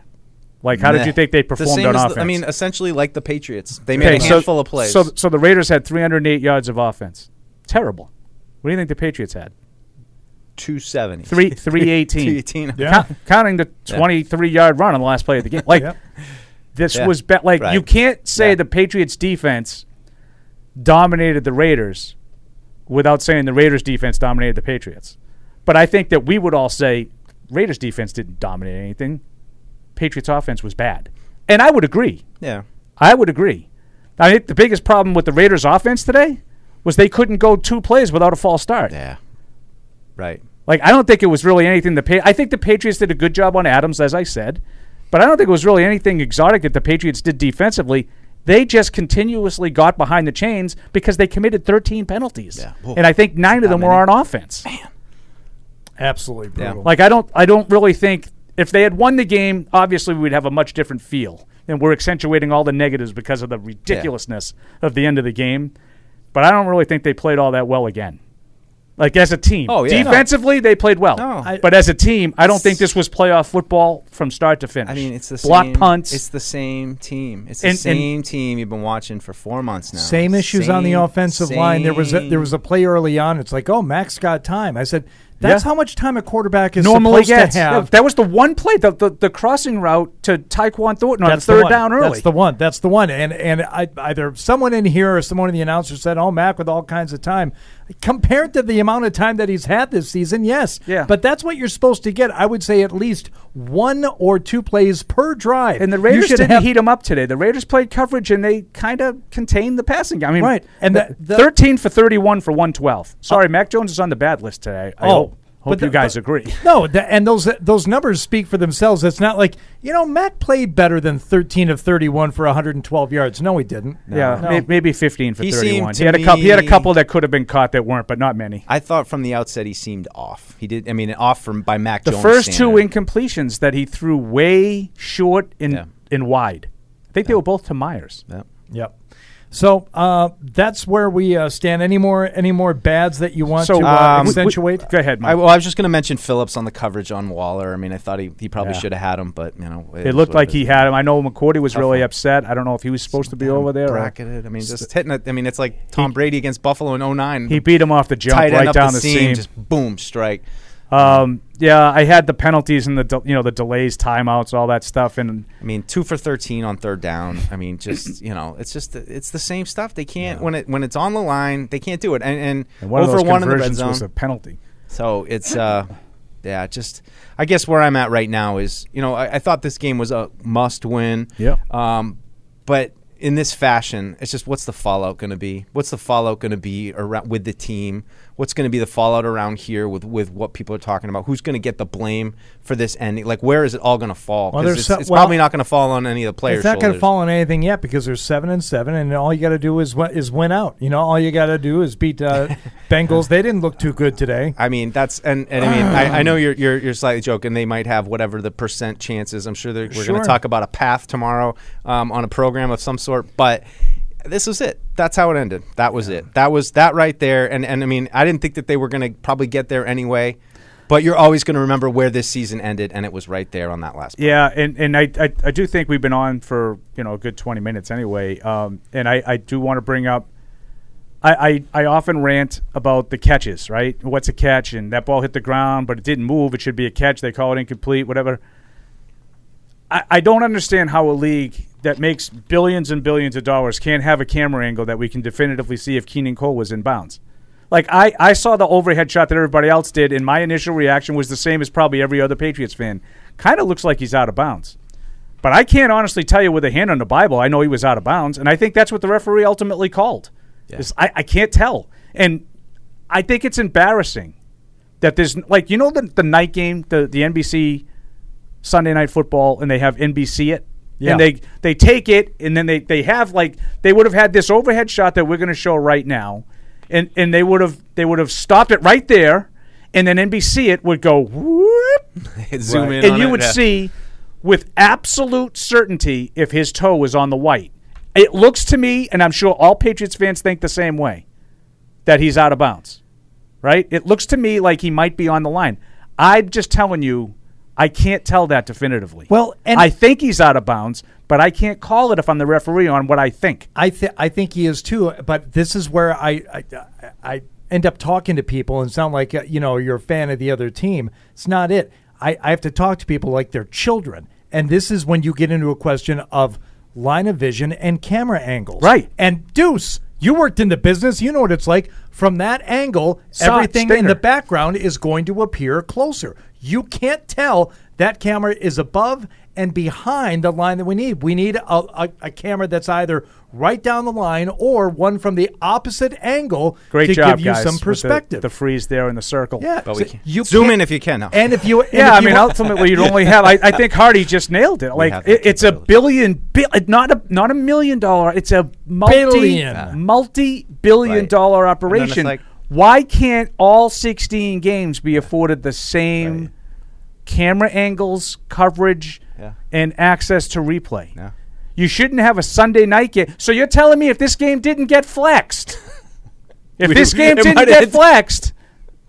Like, how did you think they The performed same on as the- offense? I mean, essentially like the Patriots. They made Okay, a so- handful of plays. So, so the Raiders had 308 yards of offense. Terrible. What do you think the Patriots had? 270. Three, 318. 318. Yeah. Count- counting the 23 yard run on the last play of the game. Like, Yep. this Yeah. was be- like Right. you can't say Yeah. the Patriots defense dominated the Raiders without saying the Raiders defense dominated the Patriots. But I think that we would all say Raiders defense didn't dominate anything. Patriots offense was bad. And I would agree. Yeah. I would agree. I think the biggest problem with the Raiders offense today was they couldn't go two plays without a false start. Yeah. Right. Like I don't think it was really anything. The pa- I think the Patriots did a good job on Adams, as I said, but I don't think it was really anything exotic that the Patriots did defensively. They just continuously got behind the chains because they committed 13 penalties, Yeah. Whoa. and I think nine of that them were on offense. absolutely Yeah. brutal. Like I don't, I don't really think if they had won the game, obviously we'd have a much different feel, and we're accentuating all the negatives because of the ridiculousness of the end of the game. But I don't really think they played all that well again. Like as a team, Oh, yeah. defensively they played well, No. I- but as a team, I don't think this was playoff football from start to finish. I mean, it's the block same, punts. It's the same team. It's the And- and- same team you've been watching for four months now. Same issues on the Same- offensive line. There was a, there was a play early on. It's like, oh, Max got time. I said, that's Yeah. how much time a quarterback is normally supposed gets. to Yeah, have. that was the one play, the, the, the crossing route to Tyquan Thornton on That's the third one. down early. That's the one. That's the one. And and I, either someone in here or someone in the announcer said, "Oh, Mac with all kinds of time." Compared to the amount of time that he's had this season, yes. Yeah. But that's what you're supposed to get. I would say at least one or two plays per drive. And the Raiders didn't have- heat him up today. The Raiders played coverage and they kind of contained the passing game. I mean, Right. And the- the- 13 for 31 for 112. Sorry, Mac Jones is on the bad list today. I Oh, hope, hope but you guys but- agree. No, th- and those those numbers speak for themselves. It's not like you know Mac played better than 13 of 31 for 112 yards. No, he didn't. Yeah, No. may- maybe 15 for He 31. He had a couple. He had a couple that could have been caught that weren't, but not many. I thought from the outset he seemed off. He did. I mean, off from by Mac The Jones. first two incompletions that he threw way short and Yeah. and wide. I think they were both to Meyers. Yep. Yep. So uh, that's where we uh, stand. Any more any more bads that you want So, to uh, um, accentuate? Go ahead, Mike. I, well, I was just going to mention Phillips on the coverage on Waller. I mean, I thought he, he probably Yeah. should have had him, but you know, it looked like he had him. I know McCourty was Tough really one. upset. I don't know if he was supposed to be over there. or- bracketed. I mean, just hitting it. I mean, it's like Tom Brady against Buffalo in 09. He beat him off the jump right down the the seam, seam. just boom, strike. Um, yeah, I had the penalties and the de- you know the delays, timeouts, all that stuff, and I mean, two for 13 on third down. I mean, just you know, it's just it's the same stuff. They can't when it when it's on the line, they can't do it. And, and, and one over of those one in the red zone. was a penalty. So it's uh, yeah, just I guess where I'm at right now is you know I, I thought this game was a must win. Yeah. Um, but in this fashion, it's just what's the fallout going to be? What's the fallout going to be around with the team? What's going to be the fallout around here with with what people are talking about? Who's going to get the blame for this ending? Like where is it all going to fall? Well, there's it's, so- it's well, probably not going to fall on any of the players. It's not going to fall on anything yet because they're seven and seven, and all you got to do is is win out. You know, all you got to do is beat uh, Bengals. They didn't look too good today. I mean, that's and, and I mean, I, I know you're, you're you're slightly joking. They might have whatever the percent chances. I'm sure we're going to talk about a path tomorrow um, on a program of some sort. But this was it. That's how it ended. That was it. That was that right there. And and I mean, I didn't think that they were going to probably get there anyway. But you're always going to remember where this season ended, and it was right there on that last. Yeah, and, and I, I I do think we've been on for you know a good twenty minutes anyway. Um, and I, I do want to bring up. I, I, I often rant about the catches, right? What's a catch? And that ball hit the ground, but it didn't move. It should be a catch. They call it incomplete, whatever. I, I don't understand how a league that makes billions and billions of dollars can't have a camera angle that we can definitively see if Keelan Cole was in bounds. Like I, I saw the overhead shot that everybody else did, and my initial reaction was the same as probably every other Patriots fan. Kind of looks like he's out of bounds. But I can't honestly tell you with a hand on the Bible. I know he was out of bounds, and I think that's what the referee ultimately called. Is I, I can't tell, and I think it's embarrassing that there's like you know the the night game, the the NBC Sunday Night Football, and they have NBC it. Yeah. And they they take it, and then they, they have like they would have had this overhead shot that we're going to show right now, and and they would have they would have stopped it right there, and then NBC it would go whoop, Zoom in, and on you it, would yeah. see with absolute certainty if his toe was on the white. It looks to me, and I'm sure all Patriots fans think the same way, that he's out of bounds. Right? It looks to me like he might be on the line. I'm just telling you, I can't tell that definitively. Well, and- I think he's out of bounds, but I can't call it if I'm the referee on what I think. I th- I think he is too. But this is where I I, I end up talking to people and sound like uh, you know you're a fan of the other team. It's not it. I, I have to talk to people like they're children, and this is when you get into a question of line of vision and camera angles. Right. And Deuce, you worked in the business. You know what it's like. From that angle, everything in the background is going to appear closer. You can't tell that camera is above and behind the line that we need. We need a, a, a camera that's either right down the line or one from the opposite angle Great to job, give you guys. some with the- perspective. The, freeze there in the circle. yeah, But we so can- you zoom in if you can now. And if you, and Yeah, if I you mean, ultimately, you'd only have. I, I think Hardy just nailed it. Like it, it's a billion, bi- not a not a million dollar. It's a multi Billion. multi billion Right. dollar And then it's operation. like- Why can't all sixteen games be afforded the same camera angles, coverage, Yeah. and access to replay? Yeah. You shouldn't have a Sunday night game. So you're telling me if this game didn't get flexed, if We- this game didn't get flexed,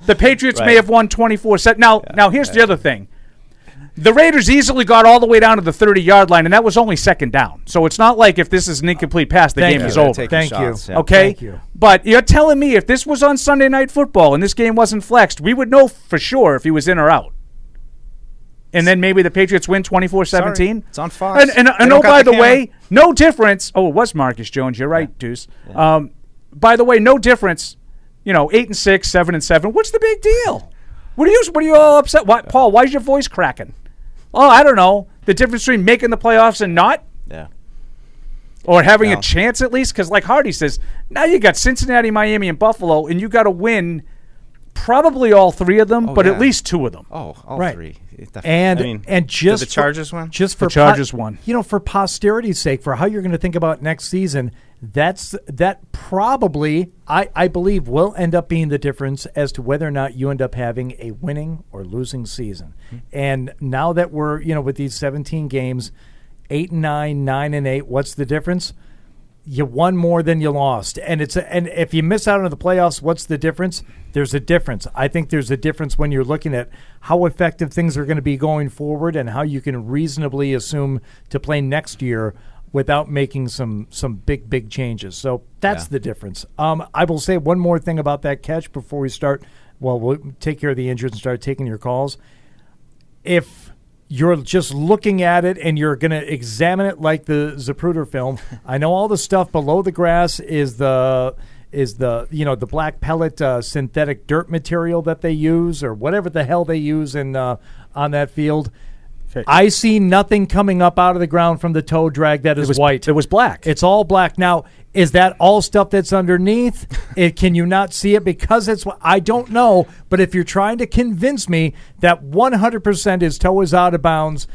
the Patriots may have won 24 7. Now, now here's the other thing. The Raiders easily got all the way down to the 30 yard line, and that was only second down. So it's not like if this is an incomplete pass, the Thank game you. is over. Thank shots, you. yeah. Okay? Thank you. But you're telling me if this was on Sunday Night Football and this game wasn't flexed, we would know for sure if he was in or out. And then maybe the Patriots win 24 17. It's on Fox. And, and, and oh, by the the, way, no difference. Oh, it was Marcus Jones. You're right, Deuce. Um, by the way, no difference. You know, eight and six, seven and seven. What's the big deal? What are you? What are you all upset? Why, Paul? Why is your voice cracking? Oh, I don't know. The difference between making the playoffs and not, Yeah. or having No. a chance at least. Because, like Hardy says, now you got Cincinnati, Miami, and Buffalo, and you got to win probably all three of them, Oh, but yeah. at least two of them. Oh, all Right. three. It def- and I mean, and just the for- Chargers win. just for The Chargers won. You know, for posterity's sake, for how you're going to think about next season, that's that probably I I believe will end up being the difference as to whether or not you end up having a winning or losing season. Hmm. And now that we're you know with these 17 games. eight and nine, nine and eight. What's the difference? You won more than you lost, and it's a, and if you miss out on the playoffs, what's the difference? There's a difference. I think there's a difference when you're looking at how effective things are going to be going forward and how you can reasonably assume to play next year without making some some big big changes. So that's Yeah. the difference. Um, I will say one more thing about that catch before we start. Well, we'll take care of the injuries and start taking your calls. If you're just looking at it and you're going to examine it like the Zapruder film, I know all the stuff below the grass is the is the you know the black pellet uh, synthetic dirt material that they use or whatever the hell they use in uh, on that field. I see nothing coming up out of the ground from the toe drag that is was- white. it was black. It's all black. Now, is that all stuff that's underneath? it, can you not see it because it's? I don't know. But if you're trying to convince me that 100% his toe is out of bounds,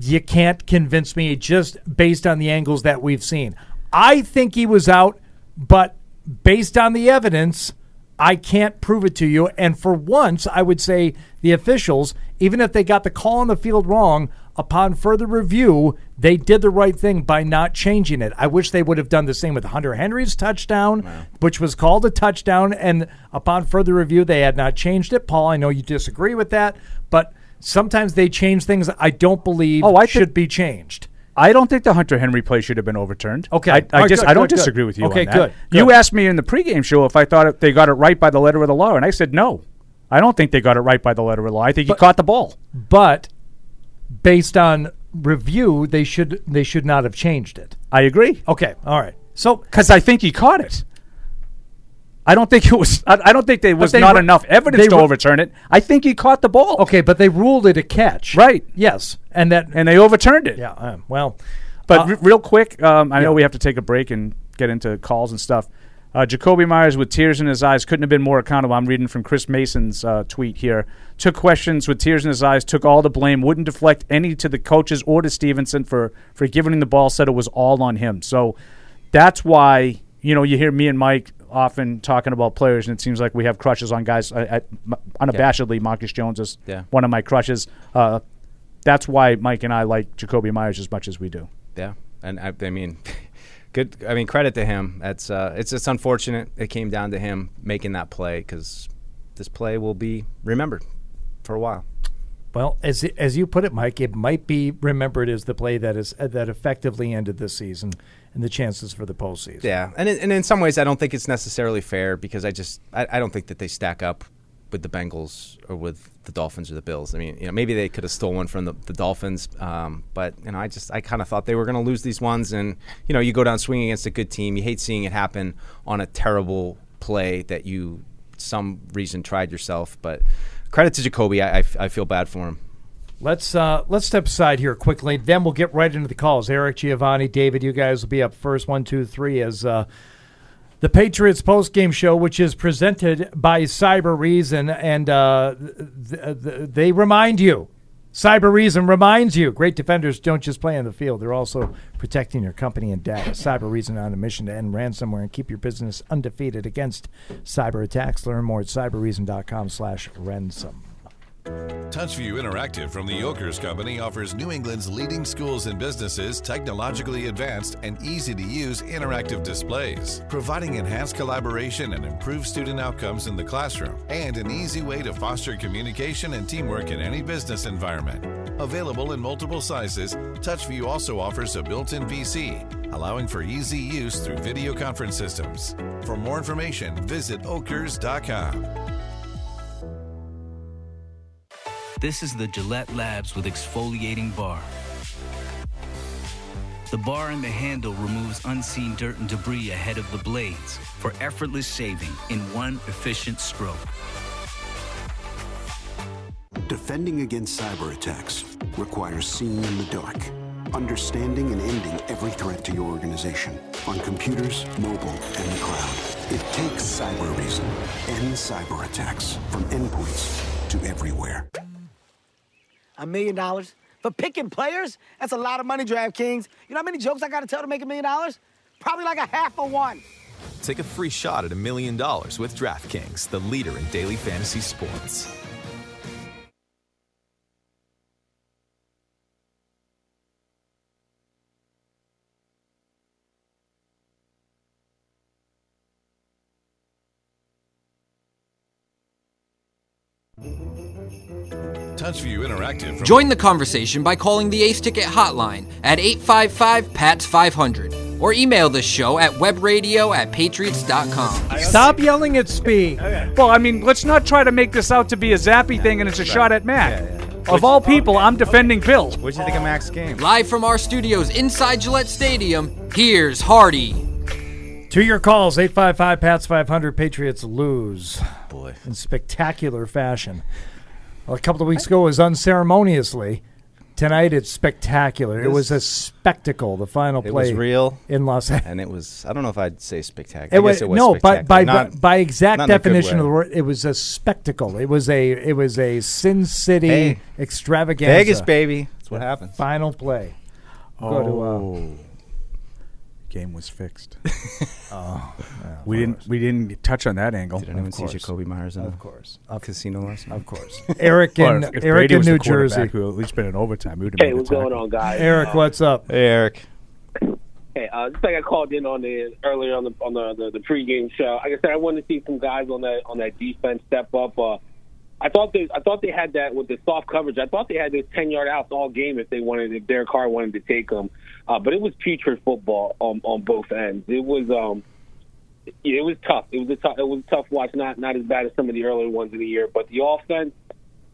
you can't convince me just based on the angles that we've seen. I think he was out, but based on the evidence, I can't prove it to you. And for once, I would say the officials, even if they got the call on the field wrong, upon further review, they did the right thing by not changing it. I wish they would have done the same with Hunter Henry's touchdown, which was called a touchdown. And upon further review, they had not changed it. Paul, I know you disagree with that, but sometimes they change things I don't believe Oh, I should be changed. I don't think the Hunter Henry play should have been overturned. Okay. I, I right, just good, I don't good, good. disagree with you. Okay, on that. good, You asked me in the pregame show if I thought it, they got it right by the letter of the law, and I said no. I don't think they got it right by the letter of the law. I think he caught the ball. But based on review, they should they should not have changed it. I agree Okay, all right. So because I think he caught it. I don't think it was. I, I don't think there was they not re- enough evidence to re- overturn it. I think he caught the ball. okay, but they ruled it a catch, Right. Yes, and that and they overturned it. yeah. Um, well, But uh, re- real quick, um, I know we have to take a break and get into calls and stuff. Uh, Jakobi Meyers with tears in his eyes couldn't have been more accountable. I'm reading from Chris Mason's uh, tweet here. Took questions with tears in his eyes, took all the blame, wouldn't deflect any to the coaches or to Stevenson for, for giving him the ball, said it was all on him. So that's why, you know, you hear me and Mike often talking about players, and it seems like we have crushes on guys. I, I, m- unabashedly, Marcus Jones is Yeah. one of my crushes. Uh, that's why Mike and I like Jakobi Meyers as much as we do. Yeah, and I, I mean, good. I mean, credit to him. That's uh, it's just unfortunate it came down to him making that play because this play will be remembered for a while. well, as as you put it, Mike, it might be remembered as the play that is that effectively ended this season and the chances for the postseason. Yeah, and in, and in some ways, I don't think it's necessarily fair because I just I, I don't think that they stack up with the Bengals or with the Dolphins or the Bills. I mean, you know, maybe they could have stolen from the, the Dolphins, um, but you know, I just I kind of thought they were going to lose these ones, and you know, you go down swinging against a good team. You hate seeing it happen on a terrible play that you some reason tried yourself, but credit to Jakobi. I I feel bad for him. Let's uh, let's step aside here quickly. Then we'll get right into the calls. Eric Giovanni, David, you guys will be up first. One, two, three. As uh, the Patriots post game show, which is presented by Cybereason, and uh, th- th- they remind you. Cybereason reminds you great defenders don't just play on the field, they're also protecting your company and data. Cybereason on a mission to end ransomware and keep your business undefeated against cyber attacks. Learn more at cybereason.com slash ransom. TouchView Interactive from the Ockers Company offers New England's leading schools and businesses technologically advanced and easy to use interactive displays, providing enhanced collaboration and improved student outcomes in the classroom, and an easy way to foster communication and teamwork in any business environment. Available in multiple sizes, TouchView also offers a built in PC, allowing for easy use through video conference systems. For more information, visit ockers.com. This is the Gillette Labs with exfoliating bar. The bar and the handle removes unseen dirt and debris ahead of the blades for effortless shaving in one efficient stroke. Defending against cyber attacks requires seeing in the dark, understanding and ending every threat to your organization on computers, mobile, and the cloud. It takes Cybereason. and cyber attacks from endpoints to everywhere. A million dollars? For picking players? That's a lot of money, DraftKings. You know how many jokes I gotta tell to make a million dollars? Probably like a half of one. Take a free shot at a million dollars with DraftKings, the leader in daily fantasy sports. TouchView Interactive. From Join the conversation by calling the Ace Ticket hotline at 855 PATS 500 or email the show at webradio at patriots.com. Stop yelling at Speed. Oh, well, I mean, let's not try to make this out to be a zappy thing and it's a shot at Mac. Of all people, I'm defending Bill. What'd you think of Mac's game? Live from our studios inside Gillette Stadium, here's Hardy. To your calls, 855 PATS 500. Patriots lose. Boy. In spectacular fashion. Well, a couple of weeks ago it was unceremoniously. Tonight it's spectacular. It was a spectacle, the final It play was real in Los Angeles. and it was. I don't know if I'd say spectacular. It I was, guess it was no, by by, spectacular. Not- by exact not in a good definition of way. the word, it was a spectacle. It was a it was a Sin City Hey, extravaganza. Vegas, baby. That's what happens. Final play. Go to, uh, Oh. Game was fixed. oh, we didn't we didn't touch on that angle. Did anyone see. Jakobi Meyers in Of the course. casino last night? Of course. Eric in if, if Eric Brady in was New Jersey. who at least been in overtime. We would've Hey, what's going on, guys? Eric, what's up? Hey, Eric. Hey, uh, just like I called in on the earlier on the on the, the the pregame show. Like I said, I wanted to see some guys on that on that defense step up. Uh, I thought they I thought they had that with the soft coverage. I thought they had those ten yard outs all game if they wanted if Derek Carr wanted to take them. Uh, but it was putrid football on on both ends. It was um it was tough. It was a tough it was a tough watch. Not not as bad as some of the earlier ones in the year, but the offense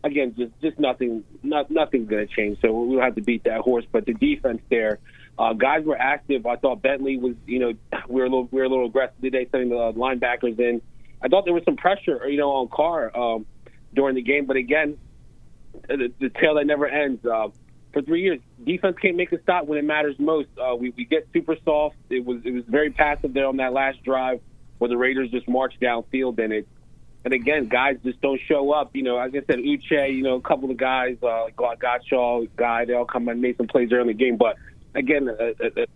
again just just nothing not nothing's going to change. So we don't have to beat that horse. But the defense there. Uh, guys were active. I thought Bentley was, you know, we were a little, we were a little aggressive today, sending the linebackers in. I thought there was some pressure, you know, on Carr um, during the game. But again, the, the tail that never ends. Uh, for three years, defense can't make a stop when it matters most. Uh, we, we get super soft. It was it was very passive there on that last drive where the Raiders just marched downfield and it. And again, guys just don't show up. You know, like I said, Uche, you know, a couple of guys, uh, Godchaux, guy, they all come and made some plays early in the game. But again, uh, uh,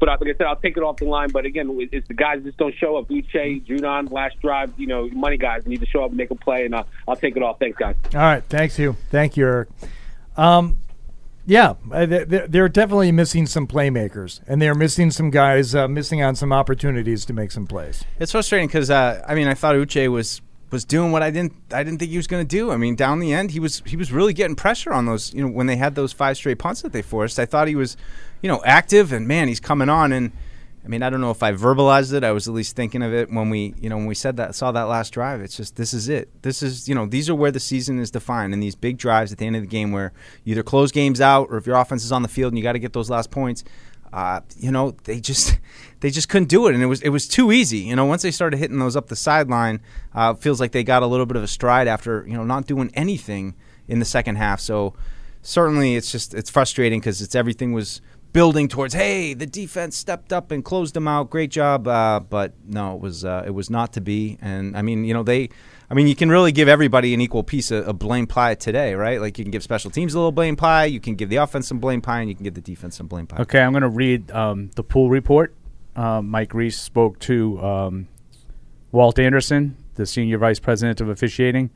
but like I said, I'll take it off the line. But again, it's the guys just don't show up. Uche, Judon, last drive, you know, money guys need to show up and make a play, and uh, I'll take it off. Thanks, guys. All right, thanks you, thank you, Eric. Um, yeah, uh, they- they- they're definitely missing some playmakers, and they're missing some guys, uh, missing on some opportunities to make some plays. It's frustrating because uh, I mean I thought Uche was was doing what I didn't I didn't think he was going to do. I mean down the end he was he was really getting pressure on those you know when they had those five straight punts that they forced. I thought he was you know active and man he's coming on and I mean I don't know if I verbalized it. I was at least thinking of it when we you know when we said that saw that last drive. It's just this is it. This is you know these are where the season is defined and these big drives at the end of the game where you either close games out or if your offense is on the field and you got to get those last points uh, you know, they just they just couldn't do it, and it was it was too easy. You know, once they started hitting those up the sideline, uh, feels like they got a little bit of a stride after you know not doing anything in the second half. So certainly, it's just it's frustrating because it's everything was building towards hey the defense stepped up and closed them out great job uh, but no it was uh, it was not to be and I mean you know they I mean you can really give everybody an equal piece of, of blame pie today right like you can give special teams a little blame pie you can give the offense some blame pie and you can give the defense some blame pie Okay, I'm going to read um, the pool report. Uh, Mike Reiss spoke to um, Walt Anderson, the senior vice president of officiating.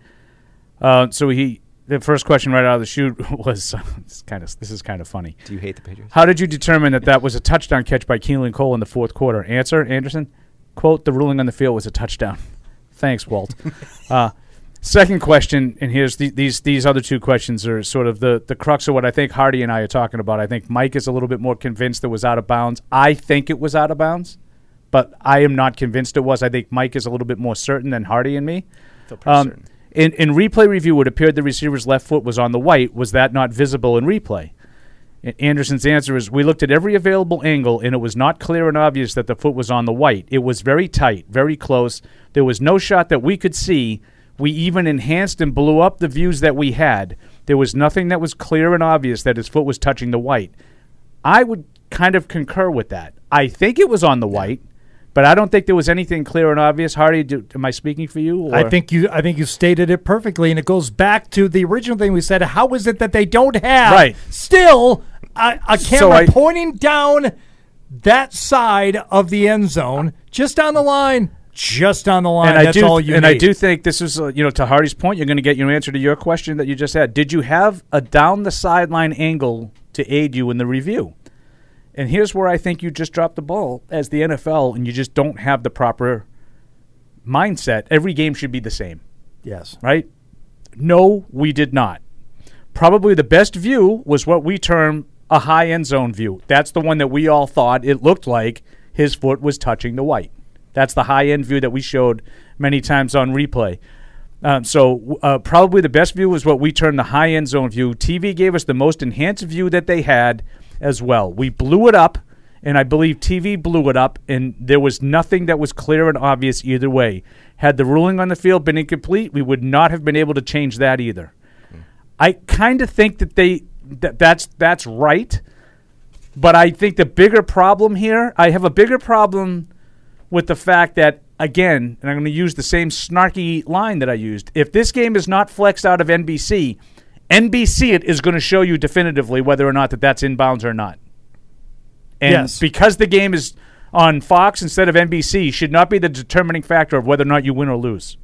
Uh, so he, the first question right out of the chute was, it's kind of this is kind of funny. Do you hate the Patriots? How did you determine that that was a touchdown catch by Keelan Cole in the fourth quarter? Answer, Anderson. Quote: The ruling on the field was a touchdown. Thanks, Walt. uh, second question, and here's the, these these other two questions are sort of the the crux of what I think Hardy and I are talking about. I think Mike is a little bit more convinced it was out of bounds. I think it was out of bounds, but I am not convinced it was. I think Mike is a little bit more certain than Hardy and me. Um, in in replay review, it appeared the receiver's left foot was on the white. Was that not visible in replay? And Anderson's answer is: We looked at every available angle, and it was not clear and obvious that the foot was on the white. It was very tight, very close. There was no shot that we could see. We even enhanced and blew up the views that we had. There was nothing that was clear and obvious that his foot was touching the white. I would kind of concur with that. I think it was on the white, but I don't think there was anything clear and obvious. Hardy, do, am I speaking for you? Or? I think you I think you stated it perfectly, and it goes back to the original thing we said. How is it that they don't have Right. still a, a So camera I- pointing down that side of the end zone, just on the line, just on the line. and I That's do, all you and need. I do think this is, uh, you know, to Hardy's point, you're going to get your answer to your question that you just had. Did you have a down the sideline angle to aid you in the review? And here's where I think you just dropped the ball as the NFL, and you just don't have the proper mindset. Every game should be the same. Yes. Right? No, we did not. Probably the best view was what we term a high end zone view. That's the one that we all thought it looked like his foot was touching the white. That's the high end view that we showed many times on replay. Um, so uh, probably the best view was what we termed the high end zone view. TV gave us the most enhanced view that they had as well. We blew it up, and I believe TV blew it up, and there was nothing that was clear and obvious either way. Had the ruling on the field been incomplete, we would not have been able to change that either. I kind of think that they that that's that's right, but I think the bigger problem here, I have a bigger problem with the fact that again, and I'm going to use the same snarky line that I used. If this game is not flexed out of NBC, NBC it is going to show you definitively whether or not that that's inbounds or not. And Yes. because the game is on Fox instead of NBC, should not be the determining factor of whether or not you win or lose.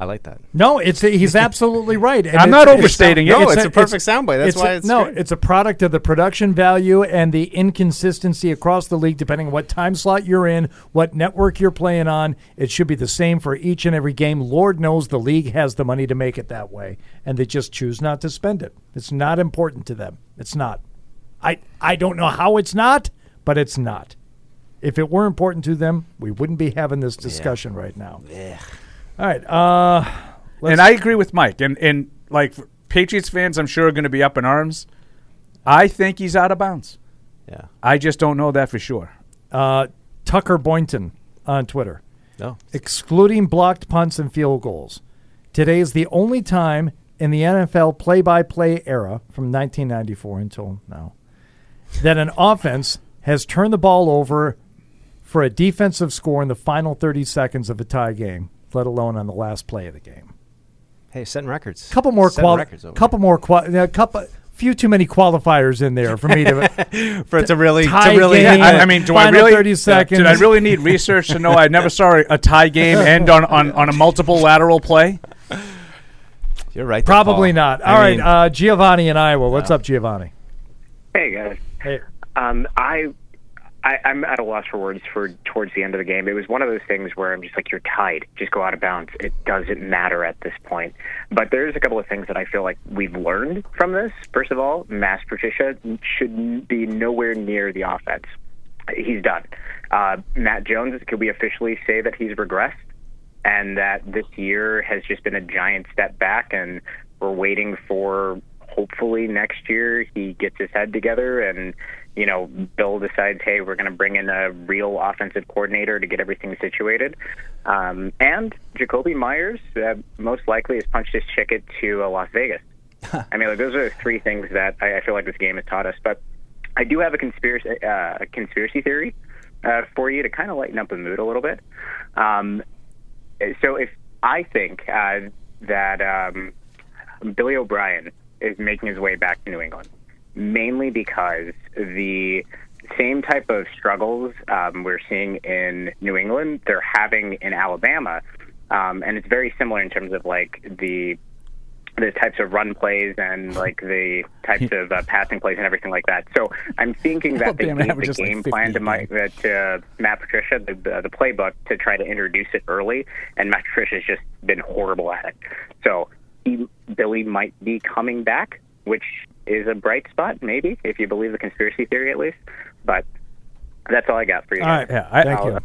I like that. No, it's he's absolutely right. And I'm it's- not overstating it. No, it's a perfect soundbite. That's it's why a- it's no. great. It's a product of the production value and the inconsistency across the league, depending on what time slot you're in, what network you're playing on. It should be the same for each and every game. Lord knows the league has the money to make it that way, and they just choose not to spend it. It's not important to them. It's not. I I don't know how it's not, but it's not. If it were important to them, we wouldn't be having this discussion right now. All right. Uh, let's- and I agree with Mike. And and like Patriots fans, I'm sure are going to be up in arms. I think he's out of bounds. Yeah. I just don't know that for sure. Uh, Tucker Boynton on Twitter. No. Excluding blocked punts and field goals. Today is the only time in the NFL play by play era from 1994 until now that an offense has turned the ball over for a defensive score in the final 30 seconds of a tie game, let alone on the last play of the game. Hey, setting records. Couple more Setting quali- records over couple more quali- a couple few too many qualifiers in there for me to For it to really- to really- game, I, I mean, do I really? 30 seconds. Did I really need research to know I never saw a tie game end on, on, on a multiple lateral play? You're right. Probably Paul. not. I All right, mean, uh, Giovanni in Iowa. What's up, Giovanni? Hey guys. Hey. Um, I, I I'm at a loss for words for towards the end of the game. It was one of those things where I'm just like, you're tied. Just go out of bounds. It doesn't matter at this point. But there's a couple of things that I feel like we've learned from this. First of all, Matt Patricia should be nowhere near the offense. He's done. Uh, Mac Jones, could we officially say that he's regressed? and that this year has just been a giant step back and we're waiting for hopefully next year he gets his head together and you know Bill decides hey we're going to bring in a real offensive coordinator to get everything situated. Um, and Jakobi Meyers uh, most likely has punched his ticket to uh, Las Vegas. I mean like, those are the three things that I, I feel like this game has taught us. But I do have a conspiracy uh, a conspiracy theory uh, for you to kind of lighten up the mood a little bit. Um, so if I think uh, that um, Billy O'Brien is making his way back to New England, mainly because the same type of struggles um, we're seeing in New England, they're having in Alabama, um, and it's very similar in terms of like the the types of run plays and like the types of uh, passing plays and everything like that. So I'm thinking that they gave the averages like game plan to Mike, uh, to Matt Patricia, the, the the playbook to try to introduce it early, and Matt Patricia's just been horrible at it. So he, Billy might be coming back, which is a bright spot, maybe if you believe the conspiracy theory at least. But that's all I got for you. guys. Yeah, I, Thank you.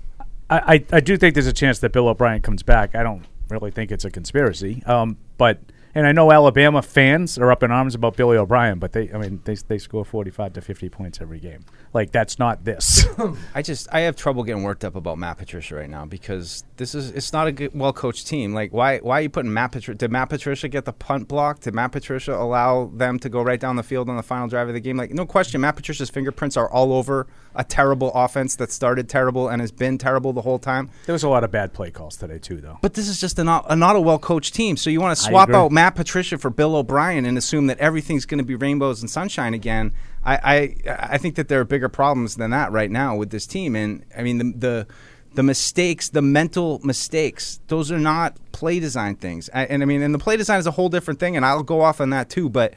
I, I, I do think there's a chance that Bill O'Brien comes back. I don't really think it's a conspiracy. Um, but and I know Alabama fans are up in arms about Billy O'Brien, but they I mean they they score 45 to 50 points every game. Like that's not this. I just I have trouble getting worked up about Matt Patricia right now because this is it's not a well coached team. Like why why are you putting Matt Patricia? Did Matt Patricia get the punt block? Did Matt Patricia allow them to go right down the field on the final drive of the game? Like no question, Matt Patricia's fingerprints are all over a terrible offense that started terrible and has been terrible the whole time. there was a lot of bad play calls today too, though. But this is just a not a, not a well coached team. So you want to swap out Matt Patricia for Bill O'Brien and assume that everything's going to be rainbows and sunshine again. I, I I think that there are bigger problems than that right now with this team. And I mean the the the mistakes, the mental mistakes, those are not play design things. I, and I mean, and the play design is a whole different thing. And I'll go off on that too. But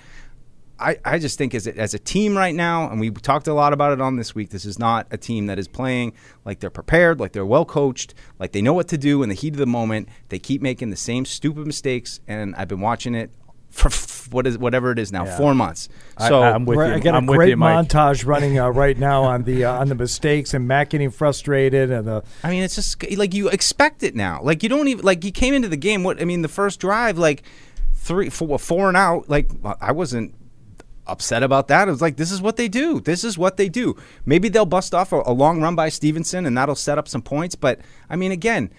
I, I just think as a, as a team right now, and we talked a lot about it on this week, this is not a team that is playing like they're prepared, like they're well coached, like they know what to do in the heat of the moment. They keep making the same stupid mistakes, and I've been watching it for f- what is whatever it is now, Yeah. four months. So I'm with you. I got I'm a with great you, Mike. montage running uh, right now on the uh, on the mistakes and Matt getting frustrated and the I mean, it's just like you expect it now. Like you don't even like you came into the game. What I mean, the first drive, like three, four, four and out. Like I wasn't upset about that. It was like this is what they do. This is what they do. Maybe they'll bust off a, a long run by Stevenson, and that'll set up some points. But I mean, again,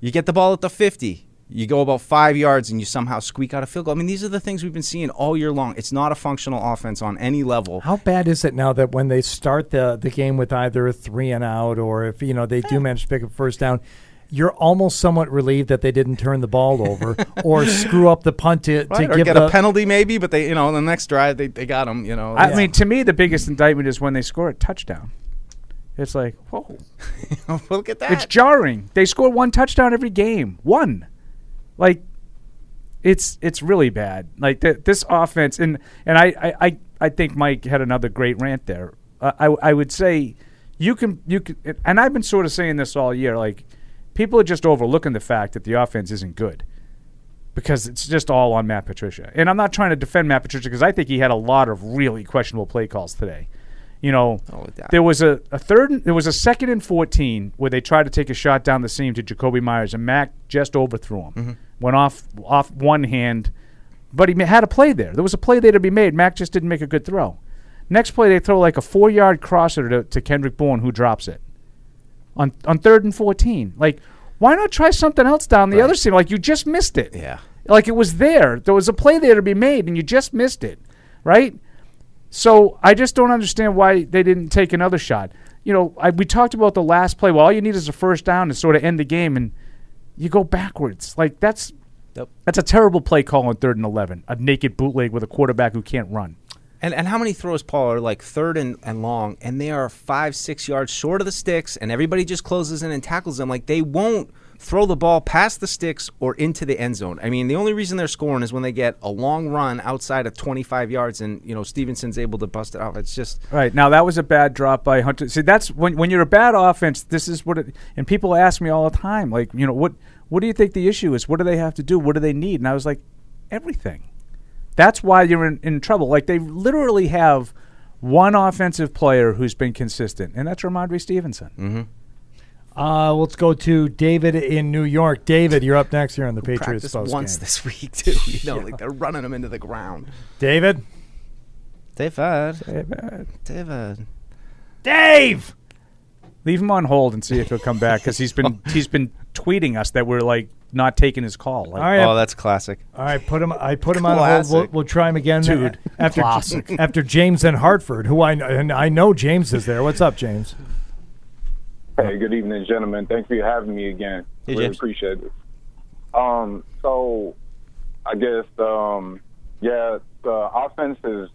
you get the ball at the fifty. You go about five yards and you somehow squeak out a field goal. I mean, these are the things we've been seeing all year long. It's not a functional offense on any level. How bad is it now that when they start the the game with either a three and out or if you know they do eh. manage to pick up first down, you're almost somewhat relieved that they didn't turn the ball over or screw up the punt to, Right, to or give get the a penalty maybe, but they, you know, the next drive they, they got them. You know, I mean, to me, the biggest indictment is when they score a touchdown. It's like, whoa, look at that. it's jarring. They score one touchdown every game. One, like, it's it's really bad. Like th- this offense, and and I, I I I think Mike had another great rant there. Uh, I I would say you can you can, and I've been sort of saying this all year. Like, people are just overlooking the fact that the offense isn't good because it's just all on Matt Patricia. And I'm not trying to defend Matt Patricia because I think he had a lot of really questionable play calls today. You know, oh, there was a, a third, and- there was a second and 14 where they tried to take a shot down the seam to Jakobi Meyers, and Mac just overthrew him. Mm-hmm. Went off off one hand, but he had a play there. There was a play there to be made. Mac just didn't make a good throw. Next play, they throw like a four yard crosser to, to Kendrick Bourne, who drops it on on third and 14. Like, why not try something else down the other seam? Like, you just missed it. Yeah. Like, it was there. There was a play there to be made, and you just missed it, right? So I just don't understand why they didn't take another shot. You know, I, we talked about the last play. Well, all you need is a first down to sort of end the game, and you go backwards. Like that's that's a terrible play call on third and eleven. A naked bootleg with a quarterback who can't run. And and how many throws, Paul, are like third and, and long, and they are five, six yards short of the sticks, and everybody just closes in and tackles them. Like they won't throw the ball past the sticks or into the end zone. I mean, the only reason they're scoring is when they get a long run outside of 25 yards, and you know Stevenson's able to bust it off. It's just Right now, that was a bad drop by Hunter. See, that's when when you're a bad offense. This is what it. And people ask me all the time, like, you know, what what do you think the issue is? What do they have to do? What do they need? And I was like, everything. That's why you're in, in trouble. Like they literally have one offensive player who's been consistent, and that's Rhamondre Stevenson. Mm-hmm. Uh, let's go to David in New York. David, you're up next here on the Patriots practiced post once game. this week too. You know, Yeah. like they're running them into the ground. David, David, David, David, Dave. Leave him on hold and see if he'll come back because he's been he's been tweeting us that we're like not taking his call. Like, All right. Oh, that's classic. All right, put him. I put him on hold. We'll, we'll try him again, Dude, After classic. after James and Hartford, who I know, and I know James is there. What's up, James? Hey, good evening, gentlemen. Thanks for having me again. Hey, really James. appreciate it. Um, so I guess um, yeah, the offense is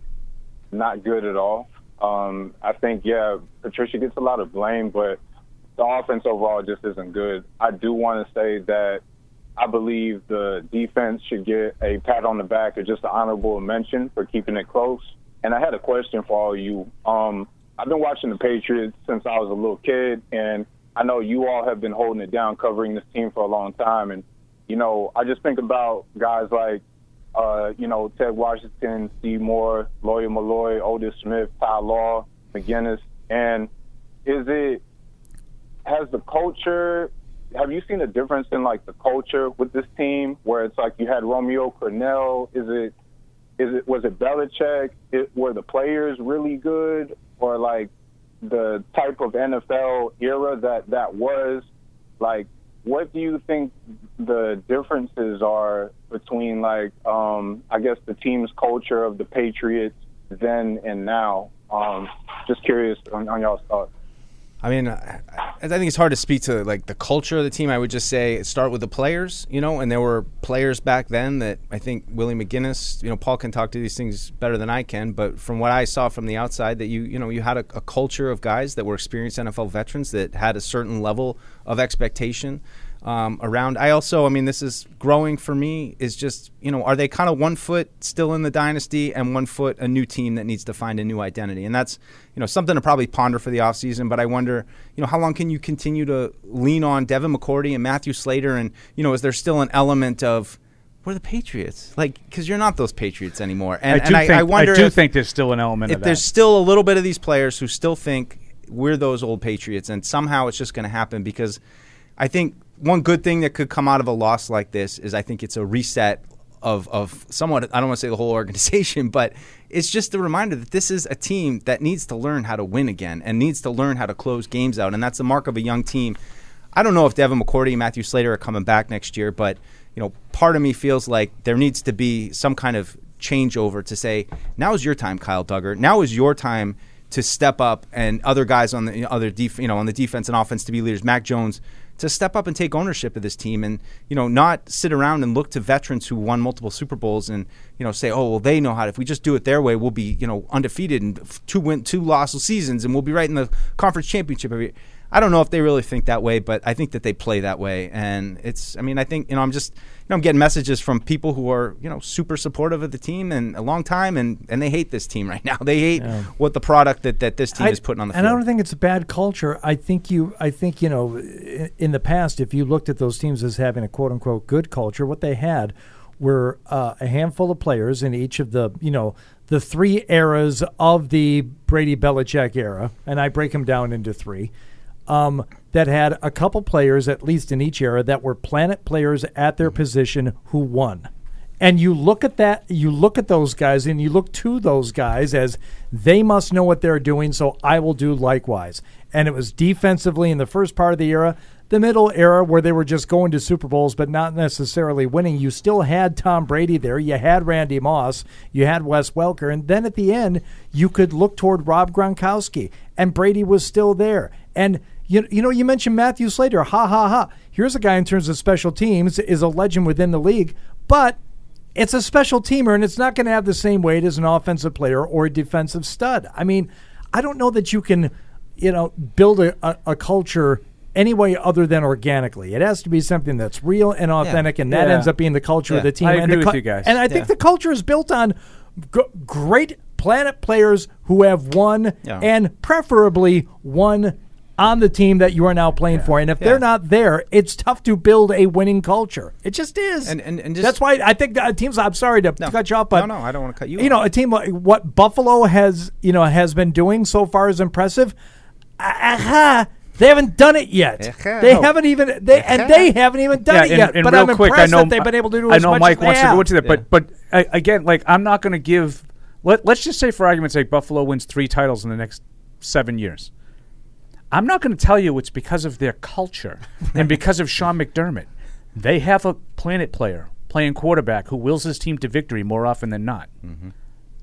not good at all. Um, I think yeah, Patricia gets a lot of blame, but the offense overall just isn't good. I do want to say that I believe the defense should get a pat on the back or just an honorable mention for keeping it close. And I had a question for all you. Um, I've been watching the Patriots since I was a little kid, and I know you all have been holding it down, covering this team for a long time. And you know, I just think about guys like, uh, you know, Ted Washington, Steve Moore, Lawyer Milloy, Otis Smith, Ty Law, McGinest, and is it has the culture have you seen a difference in like the culture with this team where it's like you had Romeo Crennel? Is it is it was it Belichick? It, were the players really good or like the type of NFL era that that was? Like, what do you think the differences are between like um, I guess the team's culture of the Patriots then and now? Um, just curious on, on y'all's thoughts. I mean, I, think it's hard to speak to like the culture of the team. I would just say start with the players, you know. And there were players back then that I think Willie McGinest, you know, Paul can talk to these things better than I can. But from what I saw from the outside, that you, you know, you had a, a culture of guys that were experienced NFL veterans that had a certain level of expectation. Um, around. I also, I mean, this is growing for me. Is just you know, are they kind of one foot still in the dynasty and one foot a new team that needs to find a new identity? And that's you know something to probably ponder for the offseason. But I wonder, you know, how long can you continue to lean on Devin McCourty and Matthew Slater? And you know, is there still an element of we're the Patriots, like because you're not those Patriots anymore. And I do and I, think I wonder do if, think there's still an element if of that. there's still a little bit of these players who still think we're those old Patriots, and somehow it's just going to happen because I think one good thing that could come out of a loss like this is I think it's a reset of of somewhat. I don't want to say the whole organization, but it's just a reminder that this is a team that needs to learn how to win again and needs to learn how to close games out, and that's the mark of a young team. I don't know if Devin McCourty and Matthew Slater are coming back next year, but you know, part of me feels like there needs to be some kind of changeover to say, now is your time, Kyle Dugger. Now is your time to step up, and other guys on the other def- you know on the defense and offense to be leaders. Mac Jones to step up and take ownership of this team, and you know not sit around and look to veterans who won multiple Super Bowls and you know say, oh well, they know how. to If we just do it their way, we'll be you know undefeated and two win two loss seasons, and we'll be right in the conference championship every. I don't know if they really think that way, but I think that they play that way, and it's. I mean, I think you know, I'm just, you know, I'm getting messages from people who are, you know, super supportive of the team and a long time, and and they hate this team right now. They hate Yeah. what the product that, that this team I- is putting on the field. and I don't think it's a bad culture. I think you, I think you know, in the past, if you looked at those teams as having a quote unquote good culture, what they had were uh, a handful of players in each of the, you know, the three eras of the Brady Belichick era, and I break them down into three. Um, that had a couple players, at least in each era, that were planet players at their position who won. And you look at that, you look at those guys, and you look to those guys as they must know what they're doing, so I will do likewise. And it was defensively in the first part of the era, the middle era where they were just going to Super Bowls but not necessarily winning. You still had Tom Brady there, you had Randy Moss, you had Wes Welker, and then at the end, you could look toward Rob Gronkowski, and Brady was still there. And you, you know, you mentioned Matthew Slater. Ha ha ha. Here's a guy in terms of special teams is a legend within the league, but it's a special teamer and it's not going to have the same weight as an offensive player or a defensive stud. I mean, I don't know that you can, you know, build a, a, a culture any way other than organically. It has to be something that's real and authentic, and that Yeah. ends up being the culture of the team. I and agree the with you guys. And I think the culture is built on g- great planet players who have won Yeah. and preferably won on the team that you are now playing for. And if they're not there, it's tough to build a winning culture. It just is. And- and- and just- that's why I think that teams. I'm sorry to No. cut you off, but No, no, I don't wanna cut you You know, a team like what Buffalo has, you know, has been doing so far is impressive. Aha. They haven't done it yet. Aha. They haven't even they and uh-huh. they haven't even done yeah, it and, yet. and but real I'm quick, I impressed know that they've been able to do I know much Mike as they wants to go into that, but but uh, again, like I'm not going to give. Let, let's just say, for argument's sake, Buffalo wins three titles in the next seven years. I'm not going to tell you it's because of their culture and because of Sean McDermott. They have a planet player playing quarterback who wills his team to victory more often than not. Mm-hmm.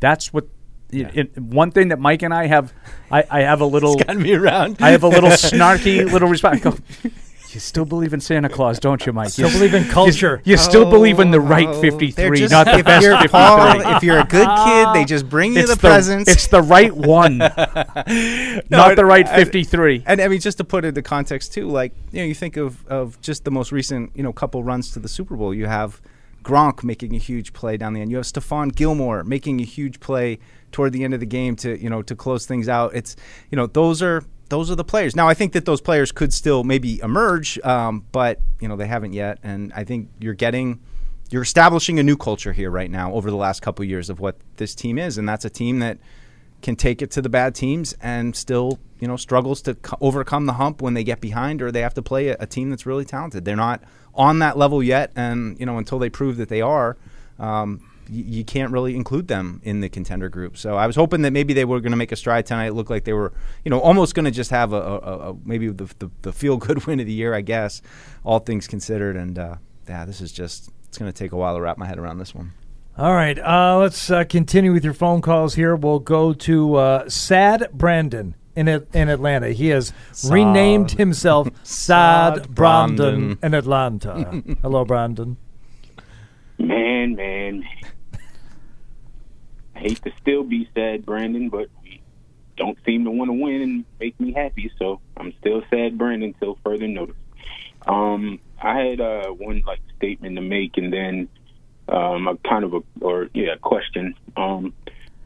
That's what. it- it- one thing that Mike and I have, I, I have a little. gotten me around. I have a little snarky little response. I go, you still believe in Santa Claus, don't you, Mike? You Still You- believe in you- culture. You, still believe in the oh. right Oh, they're 53, just- not the if best you're 53. Paul, if you're a good kid, they just bring you It's the, the- presents. it's the right one, No, not the right and- 53. And I mean, just to put it into context too, like you know, you think of of just the most recent, you know, couple runs to the Super Bowl. You have Gronk making a huge play down the end. You have Stephon Gilmore making a huge play toward the end of the game to you know to close things out. It's you know those are those are the players. Now I think that those players could still maybe emerge, um, but you know they haven't yet. And I think you're getting you're establishing a new culture here right now over the last couple years of what this team is, and that's a team that can take it to the bad teams and still, you know, struggles to co- overcome the hump when they get behind or they have to play a, a team that's really talented. They're not on that level yet, and you know, until they prove that they are, um, you can't really include them in the contender group. So I was hoping that maybe they were going to make a stride tonight. It looked like they were, you know, almost going to just have a, a, a, a maybe the, the, the feel good win of the year, I guess, all things considered. And uh, yeah, this is just it's going to take a while to wrap my head around this one. All right, uh, let's uh, continue with your phone calls here. We'll go to uh, Sad Brandon in At- in Atlanta. He has renamed himself Sad Sad Brandon Brandon. in Atlanta. Hello, Brandon. Man, man, man. Hate to still be sad, Brandon, but we don't seem to want to win and make me happy, so I'm still sad, Brandon, until further notice. Um, I had uh, one like statement to make, and then um, a kind of a or yeah, question. Um,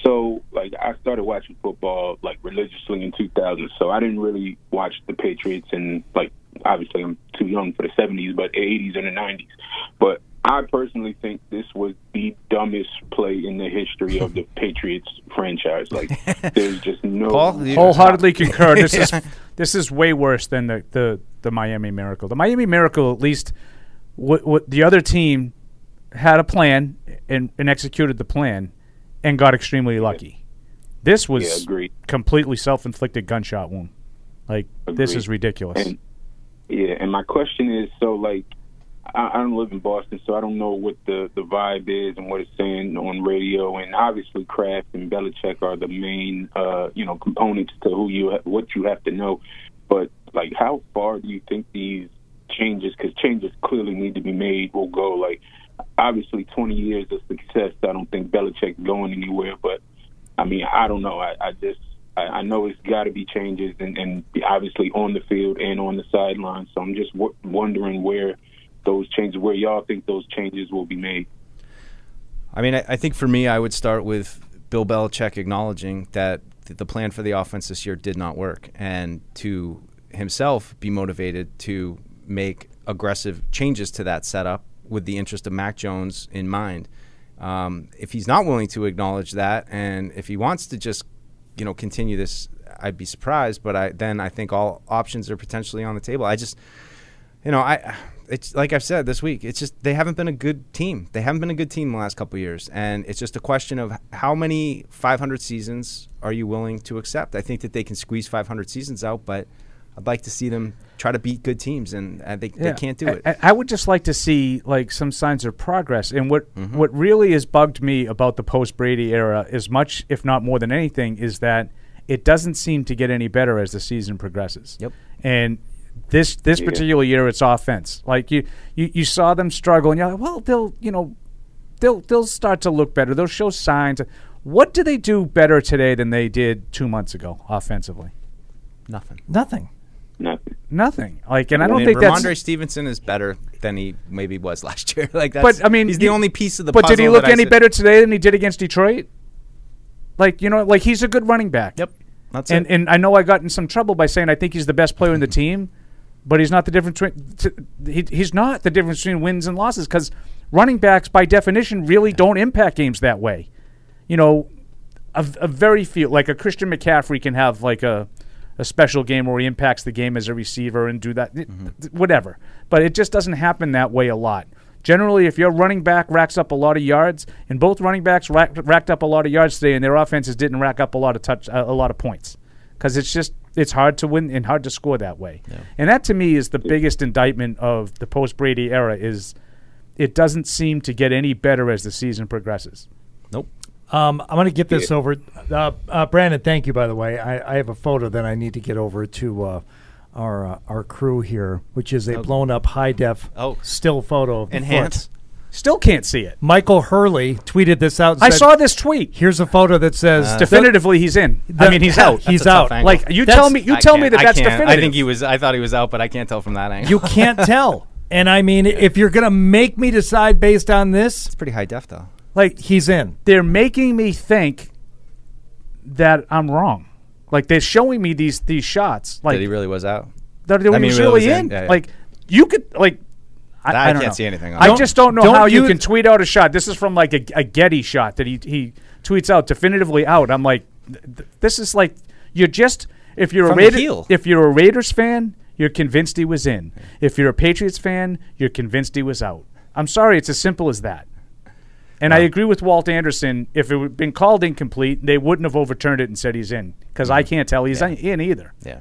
so like I started watching football like religiously in 2000, so I didn't really watch the Patriots and like obviously I'm too young for the 70s, but 80s and the 90s. But I personally think this was the dumbest play in the history of the Patriots franchise. Like, there's just no wholeheartedly concur. This is this is way worse than the, the, the Miami Miracle. The Miami Miracle, at least, what, what the other team had a plan and, and executed the plan and got extremely lucky. This was Yeah, completely self inflicted gunshot wound. Like this is ridiculous. And, yeah, and my question is, so like, I, I don't live in Boston, so I don't know what the the vibe is and what it's saying on radio. And obviously, Kraft and Belichick are the main, uh, you know, components to who you ha- what you have to know. But like, how far do you think these changes, because changes clearly need to be made, will go? Like, obviously, 20 years of success. I don't think Belichick's going anywhere, but I mean, I don't know. I, I just I, know it's got to be changes, and, and obviously on the field and on the sidelines. So I'm just w- wondering where those changes, where y'all think those changes will be made. I mean, I, I think for me, I would start with Bill Belichick acknowledging that th- the plan for the offense this year did not work, and to himself be motivated to make aggressive changes to that setup with the interest of Mac Jones in mind. Um, if he's not willing to acknowledge that, and if he wants to just, you know, continue this, I'd be surprised. But I then I think all options are potentially on the table. I just, you know, I it's like I've said this week. It's just they haven't been a good team. They haven't been a good team the last couple of years, and it's just a question of how many 500 seasons are you willing to accept. I think that they can squeeze 500 seasons out, but I'd like to see them try to beat good teams, and uh, they, they can't do it. I, I would just like to see like some signs of progress. And what Mm-hmm. what really has bugged me about the post Brady era, as much if not more than anything, is that it doesn't seem to get any better as the season progresses. Yep. And this this Yeah. particular year, it's offense. Like you, you you saw them struggle, and you're like, well, they'll you know they'll they'll start to look better. They'll show signs. What do they do better today than they did two months ago offensively? Nothing. Nothing. Nothing. Nothing. Like, and I don't mean, think that's Stevenson is better than he maybe was last year. like that's, but I mean, he's the you- only piece of the But puzzle. did he look any better today than he did against Detroit? Like you know, like he's a good running back. Yep, that's and it. and I know I got in some trouble by saying I think he's the best player in the team, but he's not the difference between. He, he's not the difference between wins and losses because running backs, by definition, really don't impact games that way. You know, a, a very few like a Christian McCaffrey can have like a a special game where he impacts the game as a receiver and do that, th- mm-hmm. th- whatever. But it just doesn't happen that way a lot. Generally, if your running back racks up a lot of yards, and both running backs racked, racked up a lot of yards today, and their offenses didn't rack up a lot of touch, a lot of points, because it's just it's hard to win and hard to score that way. And that to me is the biggest indictment of the post Brady era is it doesn't seem to get any better as the season progresses. Nope. Um, I'm going to get this over. Uh, uh, Brandon, thank you, by the way. I, I have a photo that I need to get over to uh, our uh, our crew here, which is a Oh. blown up high def Oh. still photo of the Enhance. foot. Still can't see it. Michael Hurley tweeted this out. and I said, saw this tweet. Here's a photo that says Uh, definitively he's in. I mean, he's out. he's That's a tough out. Like you That's- tell me, you I tell me that I that's can't. definitive. I think he was. I thought he was out, but I can't tell from that angle. You can't tell. And I mean, if you're going to make me decide based on this, It's pretty high def though. like he's in. they're making me think that I'm wrong. Like they're showing me these these shots. Like that he really was out. that he I mean, was he really was in. in. Yeah, yeah. Like you could like. I, I I don't can't know. see anything on I just don't know Don't how you you- can tweet out a shot. This is from like a, a Getty shot that he he tweets out definitively out. I'm like, th- th- this is like you're just if you're From a the Raider, heel. if you're a Raiders fan, you're convinced he was in. If you're a Patriots fan, you're convinced he was out. I'm sorry, it's as simple as that. And I agree with Walt Anderson. If it had been called incomplete, they wouldn't have overturned it and said he's in because I mm-hmm. can't tell he's in either. Yeah.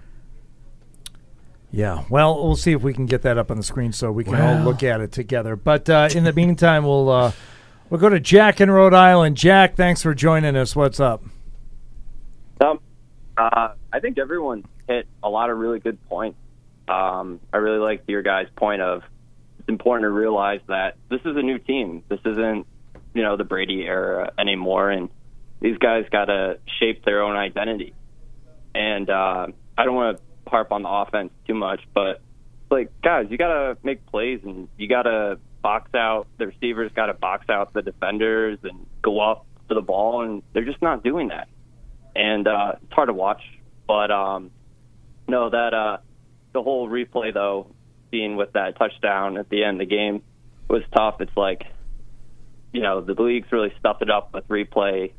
Yeah, well, we'll see if we can get that up on the screen so we can all look at it together. But uh, in the meantime, we'll uh, we'll go to Jack in Rhode Island. Jack, thanks for joining us. What's up? Um, uh, I think everyone hit a lot of really good points. Um, I really like your guys' point of it's important to realize that this is a new team. This isn't, you know, the Brady era anymore, and these guys got to shape their own identity. And uh, I don't want to harp on the offense too much, but like, guys, you gotta make plays and you gotta box out the receivers, gotta box out the defenders and go up to the ball, and they're just not doing that. And uh, it's hard to watch, but um, no, that uh, the whole replay though, being with that touchdown at the end of the game was tough. It's like, you know, the league's really stuffed it up with replay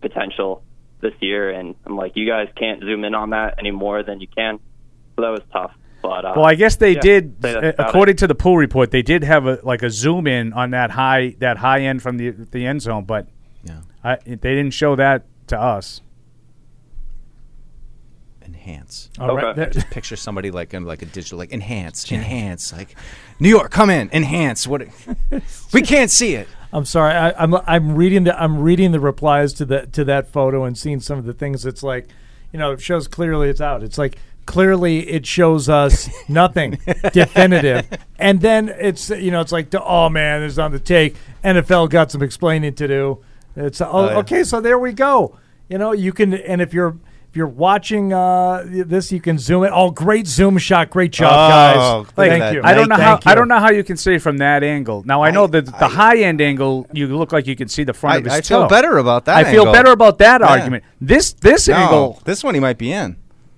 potential this year, and I'm like, you guys can't zoom in on that any more than you can. So that was tough. But uh, Well, I guess they yeah, did, say that's according to the pool report, they did have a like a zoom in on that high that high end from the the end zone, but Yeah. I, they didn't show that to us. enhance. All right. Okay. Just picture somebody like in like a digital like enhance, enhance, like New York, come in, enhance. What? we can't see it. I'm sorry. I, I'm I'm reading the I'm reading the replies to the to that photo and seeing some of the things. It's like, you know, it shows clearly it's out. It's like clearly it shows us nothing definitive, and then it's you know it's like oh man, it's on the take. NFL got some explaining to do. It's oh, Oh, yeah. okay, so there we go. You know, you can and if you're if you're watching uh, this, you can zoom it. Oh, great zoom shot! Great job, Oh, guys. Like, Thank you. I don't know how you. I don't know how you can see from that angle. Now I know that the high end angle, you look like you can see the front I- of his I feel better about that I feel angle. better about that Yeah. argument. This this No, angle, this one he might be in.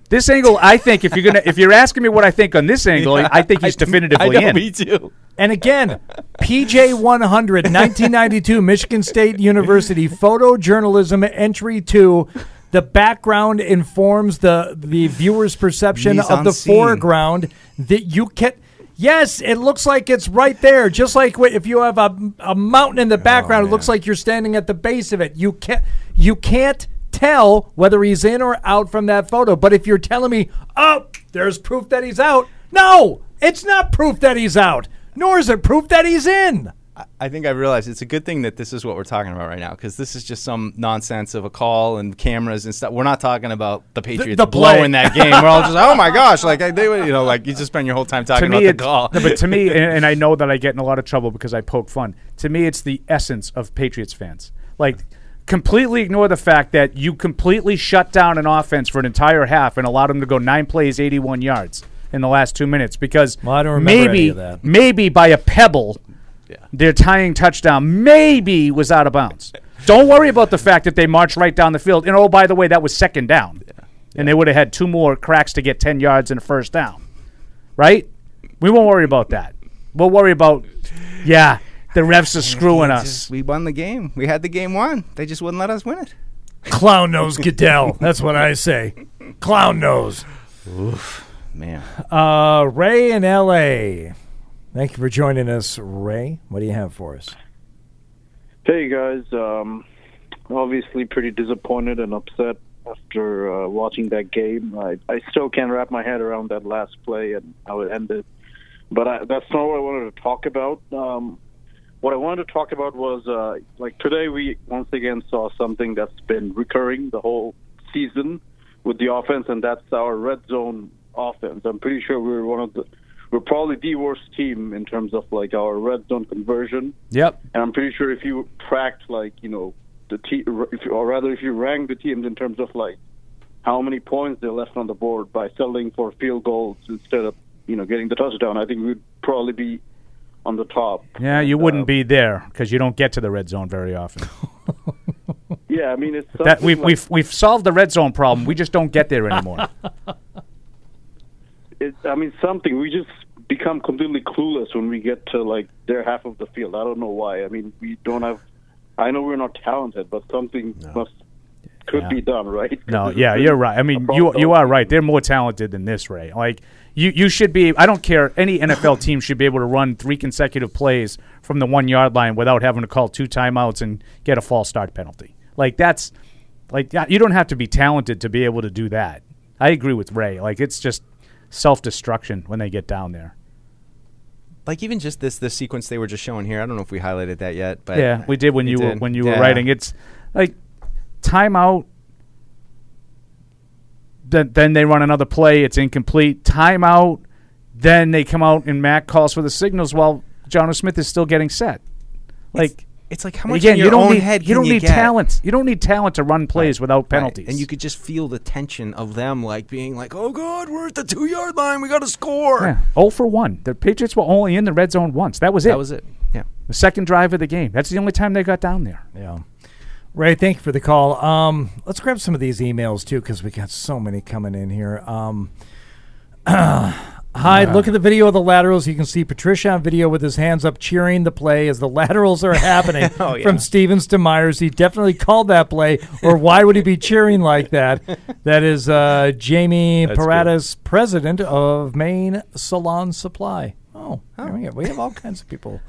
this angle, I think if you're gonna if you're asking me what I think on this angle, Yeah, I think he's I definitively I know, in. me too. And again, PJ 100, 1992, Michigan State University photojournalism entry two. The background informs the the viewer's perception Mise of the scene. foreground. That you can. Yes, it looks like it's right there. Just like if you have a, a mountain in the oh, background, it looks like you're standing at the base of it. You can't you can't tell whether he's in or out from that photo. But if you're telling me, oh, there's proof that he's out, no, it's not proof that he's out, nor is it proof that he's in. I think I realized it's a good thing that this is what we're talking about right now because this is just some nonsense of a call and cameras and stuff. We're not talking about the Patriots the play. blowing that game. We're all just, oh my gosh, like I, they, would- you know, like you just spend your whole time talking to me, about it's, the call. no, but to me, and, and I know that I get in a lot of trouble because I poke fun. To me, it's the essence of Patriots fans. Like, completely ignore the fact that you completely shut down an offense for an entire half and allowed them to go nine plays, 81 yards in the last two minutes because I don't remember maybe, any of that. maybe by a pebble, their tying touchdown maybe was out of bounds. Don't worry about the fact that they marched right down the field. And oh, by the way, that was second down. And they would have had two more cracks to get 10 yards and a first down. Right? We won't worry about that. We'll worry about, yeah, the refs are screwing We us. just- we won the game. We had the game won. They just wouldn't let us win it. Clown nose Goodell. That's what I say. Clown nose. Oof, man. Uh, Ray in L.A. Thank you for joining us, Ray. What do you have for us? Hey guys, um, obviously pretty disappointed and upset after uh, watching that game. I, I still can't wrap my head around that last play and how it ended. But I, that's not what I wanted to talk about. Um, what I wanted to talk about was uh, like today we once again saw something that's been recurring the whole season with the offense, and that's our red zone offense. I'm pretty sure we were one of the we're probably the worst team in terms of like our red zone conversion. Yep. And I'm pretty sure if you tracked like you know the te- if you, or rather if you rank the teams in terms of like how many points they left on the board by settling for field goals instead of you know getting the touchdown, I think we'd probably be on the top. Yeah, you wouldn't uh, be there because you don't get to the red zone very often. Yeah, I mean it's that we've like- we've we've solved the red zone problem. We just don't get there anymore. it, I mean something we just become completely clueless when we get to like their half of the field. I don't know why. I mean we don't have. I know we're not talented, but something must could Yeah. be done, right? No, yeah, you're right. I mean, you you are right. They're more talented than this, Ray. Like you you should be. I don't care. Any NFL team should be able to run three consecutive plays from the one yard line without having to call two timeouts and get a false start penalty. Like that's like you don't have to be talented to be able to do that. I agree with Ray. Like it's just self destruction when they get down there. Like even just this this sequence they were just showing here. I don't know if we highlighted that yet, but yeah, we did when you were when you were writing. It's like timeout. Then then they run another play. It's incomplete. Timeout. Then they come out and Mac calls for the signals while Jonnu Smith is still getting set. Like It's like how much Again, in your you don't own need head you don't you need get? talent. You don't need talent to run plays without Right. penalties. And you could just feel the tension of them, like being like, "Oh God, we're at the two yard line. We got to score." Yeah, 0 for 1. The Patriots were only in the red zone once. That was it. That was it. Yeah. The second drive of the game. That's the only time they got down there. Yeah. Ray, thank you for the call. Um, let's grab some of these emails too, because we got so many coming in here. Um, hi, look at the video of the laterals. You can see Patricia on video with his hands up, cheering the play as the laterals are happening Oh, yeah. from Stevens to Meyers. He definitely called that play, or why would he be cheering like that? That is uh, Jamie That's good. Paradas, president of Maine Salon Supply. Oh, there we. We have all kinds of people.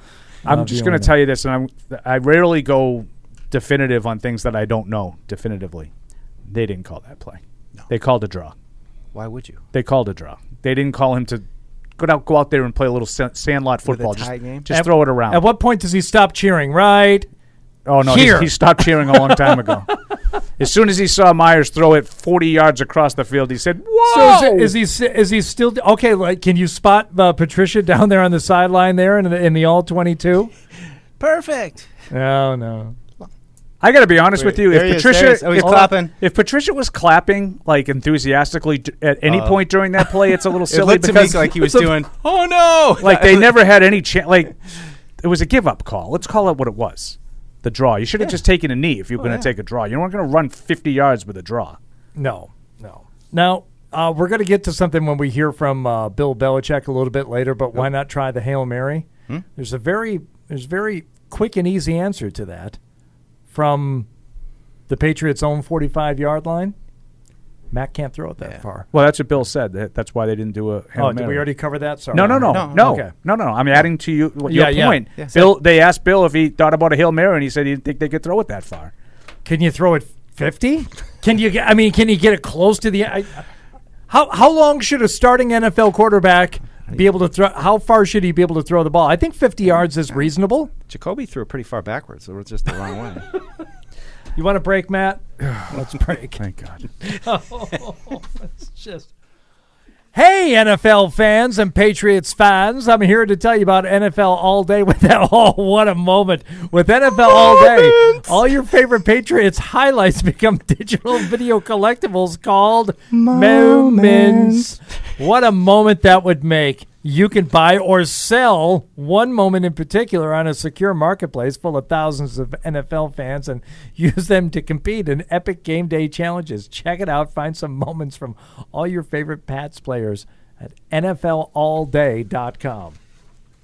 I'm uh, just going to tell you this, and I'm, I rarely go definitive on things that I don't know definitively. They didn't call that play. They called a draw. Why would you? They called a draw. They didn't call him to go out, go out there and play a little sandlot With a football. just game? just At- throw it around. At what point does he stop cheering? Right. Oh no, he's- Here. he stopped cheering a long time ago. as soon as he saw Meyers throw it 40 yards across the field, he said, "Whoa!" So is, it, is he is he still okay? Like, can you spot uh, Patricia down there on the sideline there in the, in the all twenty two? Perfect. No, no. I got to be honest Wait, with you. If is, Patricia, is. Oh, if, clapping. if Patricia was clapping like enthusiastically d- at any Uh, point during that play, it's a little It silly looked to me because like he was it's a- doing, "Oh no!" like they never had any chance. Like it was a give up call. Let's call it what it was. The draw. You should have just taken a knee if you were Oh, going to yeah. take a draw. You weren't going to run 50 yards with a draw. No, no. Now, uh, we're going to get to something when we hear from uh, Bill Belichick a little bit later, but why not try the Hail Mary? Hmm? There's a very there's a very quick and easy answer to that from the Patriots' own 45 yard line. Mac can't throw it that far. Well, that's what Bill said. That, that's why they didn't do a. Hail Oh, did we already cover that? Sorry. No, no, no, No. no, Okay. no, no, no. I'm adding to you what Yeah, your yeah. point. Yeah. Bill, they asked Bill if he thought about a hail mary, and he said he didn't think they could throw it that far. Can you throw it 50? Can you get I mean, can you get it close to the I, How how long should a starting NFL quarterback be able to throw how far should he be able to throw the ball? I think 50 yards is reasonable. Jakobi threw it pretty far backwards, so it was just the wrong way. You want to break, Matt? Let's break. Thank God. oh, it's just. Hey, NFL fans and Patriots fans. I'm here to tell you about NFL All Day with that. Oh, what a moment. With NFL All Day, all your favorite Patriots highlights become digital video collectibles called Moments. What a moment that would make. You can buy or sell one moment in particular on a secure marketplace full of thousands of NFL fans and use them to compete in epic game day challenges. Check it out. Find some moments from all your favorite Pats players at NFLAllDay.com.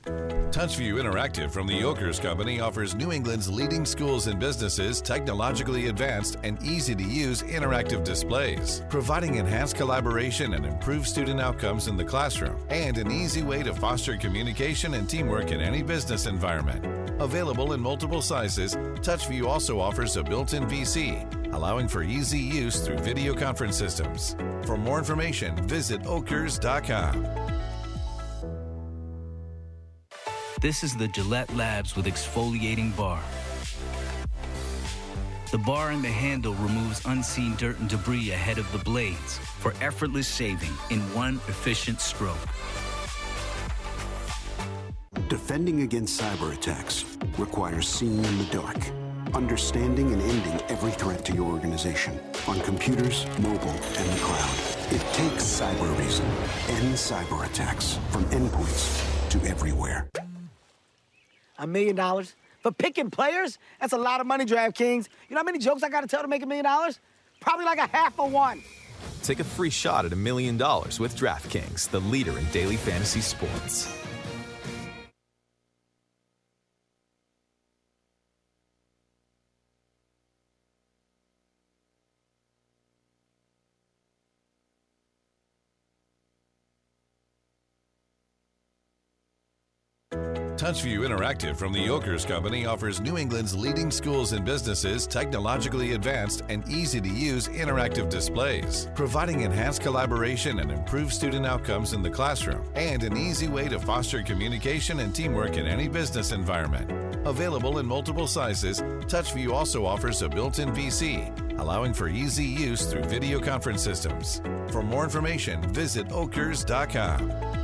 TouchView Interactive from the Ockers Company offers New England's leading schools and businesses technologically advanced and easy to use interactive displays, providing enhanced collaboration and improved student outcomes in the classroom, and an easy way to foster communication and teamwork in any business environment. Available in multiple sizes, TouchView also offers a built in VC, allowing for easy use through video conference systems. For more information, visit ockers.com. This is the Gillette Labs with exfoliating bar. The bar and the handle removes unseen dirt and debris ahead of the blades for effortless shaving in one efficient stroke. Defending against cyber attacks requires seeing in the dark, understanding and ending every threat to your organization on computers, mobile, and the cloud. It takes Cybereason. and cyber attacks from endpoints to everywhere. A million dollars? For picking players? That's a lot of money, DraftKings. You know how many jokes I gotta tell to make a million dollars? Probably like a half a one. Take a free shot at a million dollars with DraftKings, the leader in daily fantasy sports. TouchView Interactive from the Ockers Company offers New England's leading schools and businesses technologically advanced and easy to use interactive displays, providing enhanced collaboration and improved student outcomes in the classroom, and an easy way to foster communication and teamwork in any business environment. Available in multiple sizes, TouchView also offers a built in VC, allowing for easy use through video conference systems. For more information, visit ockers.com.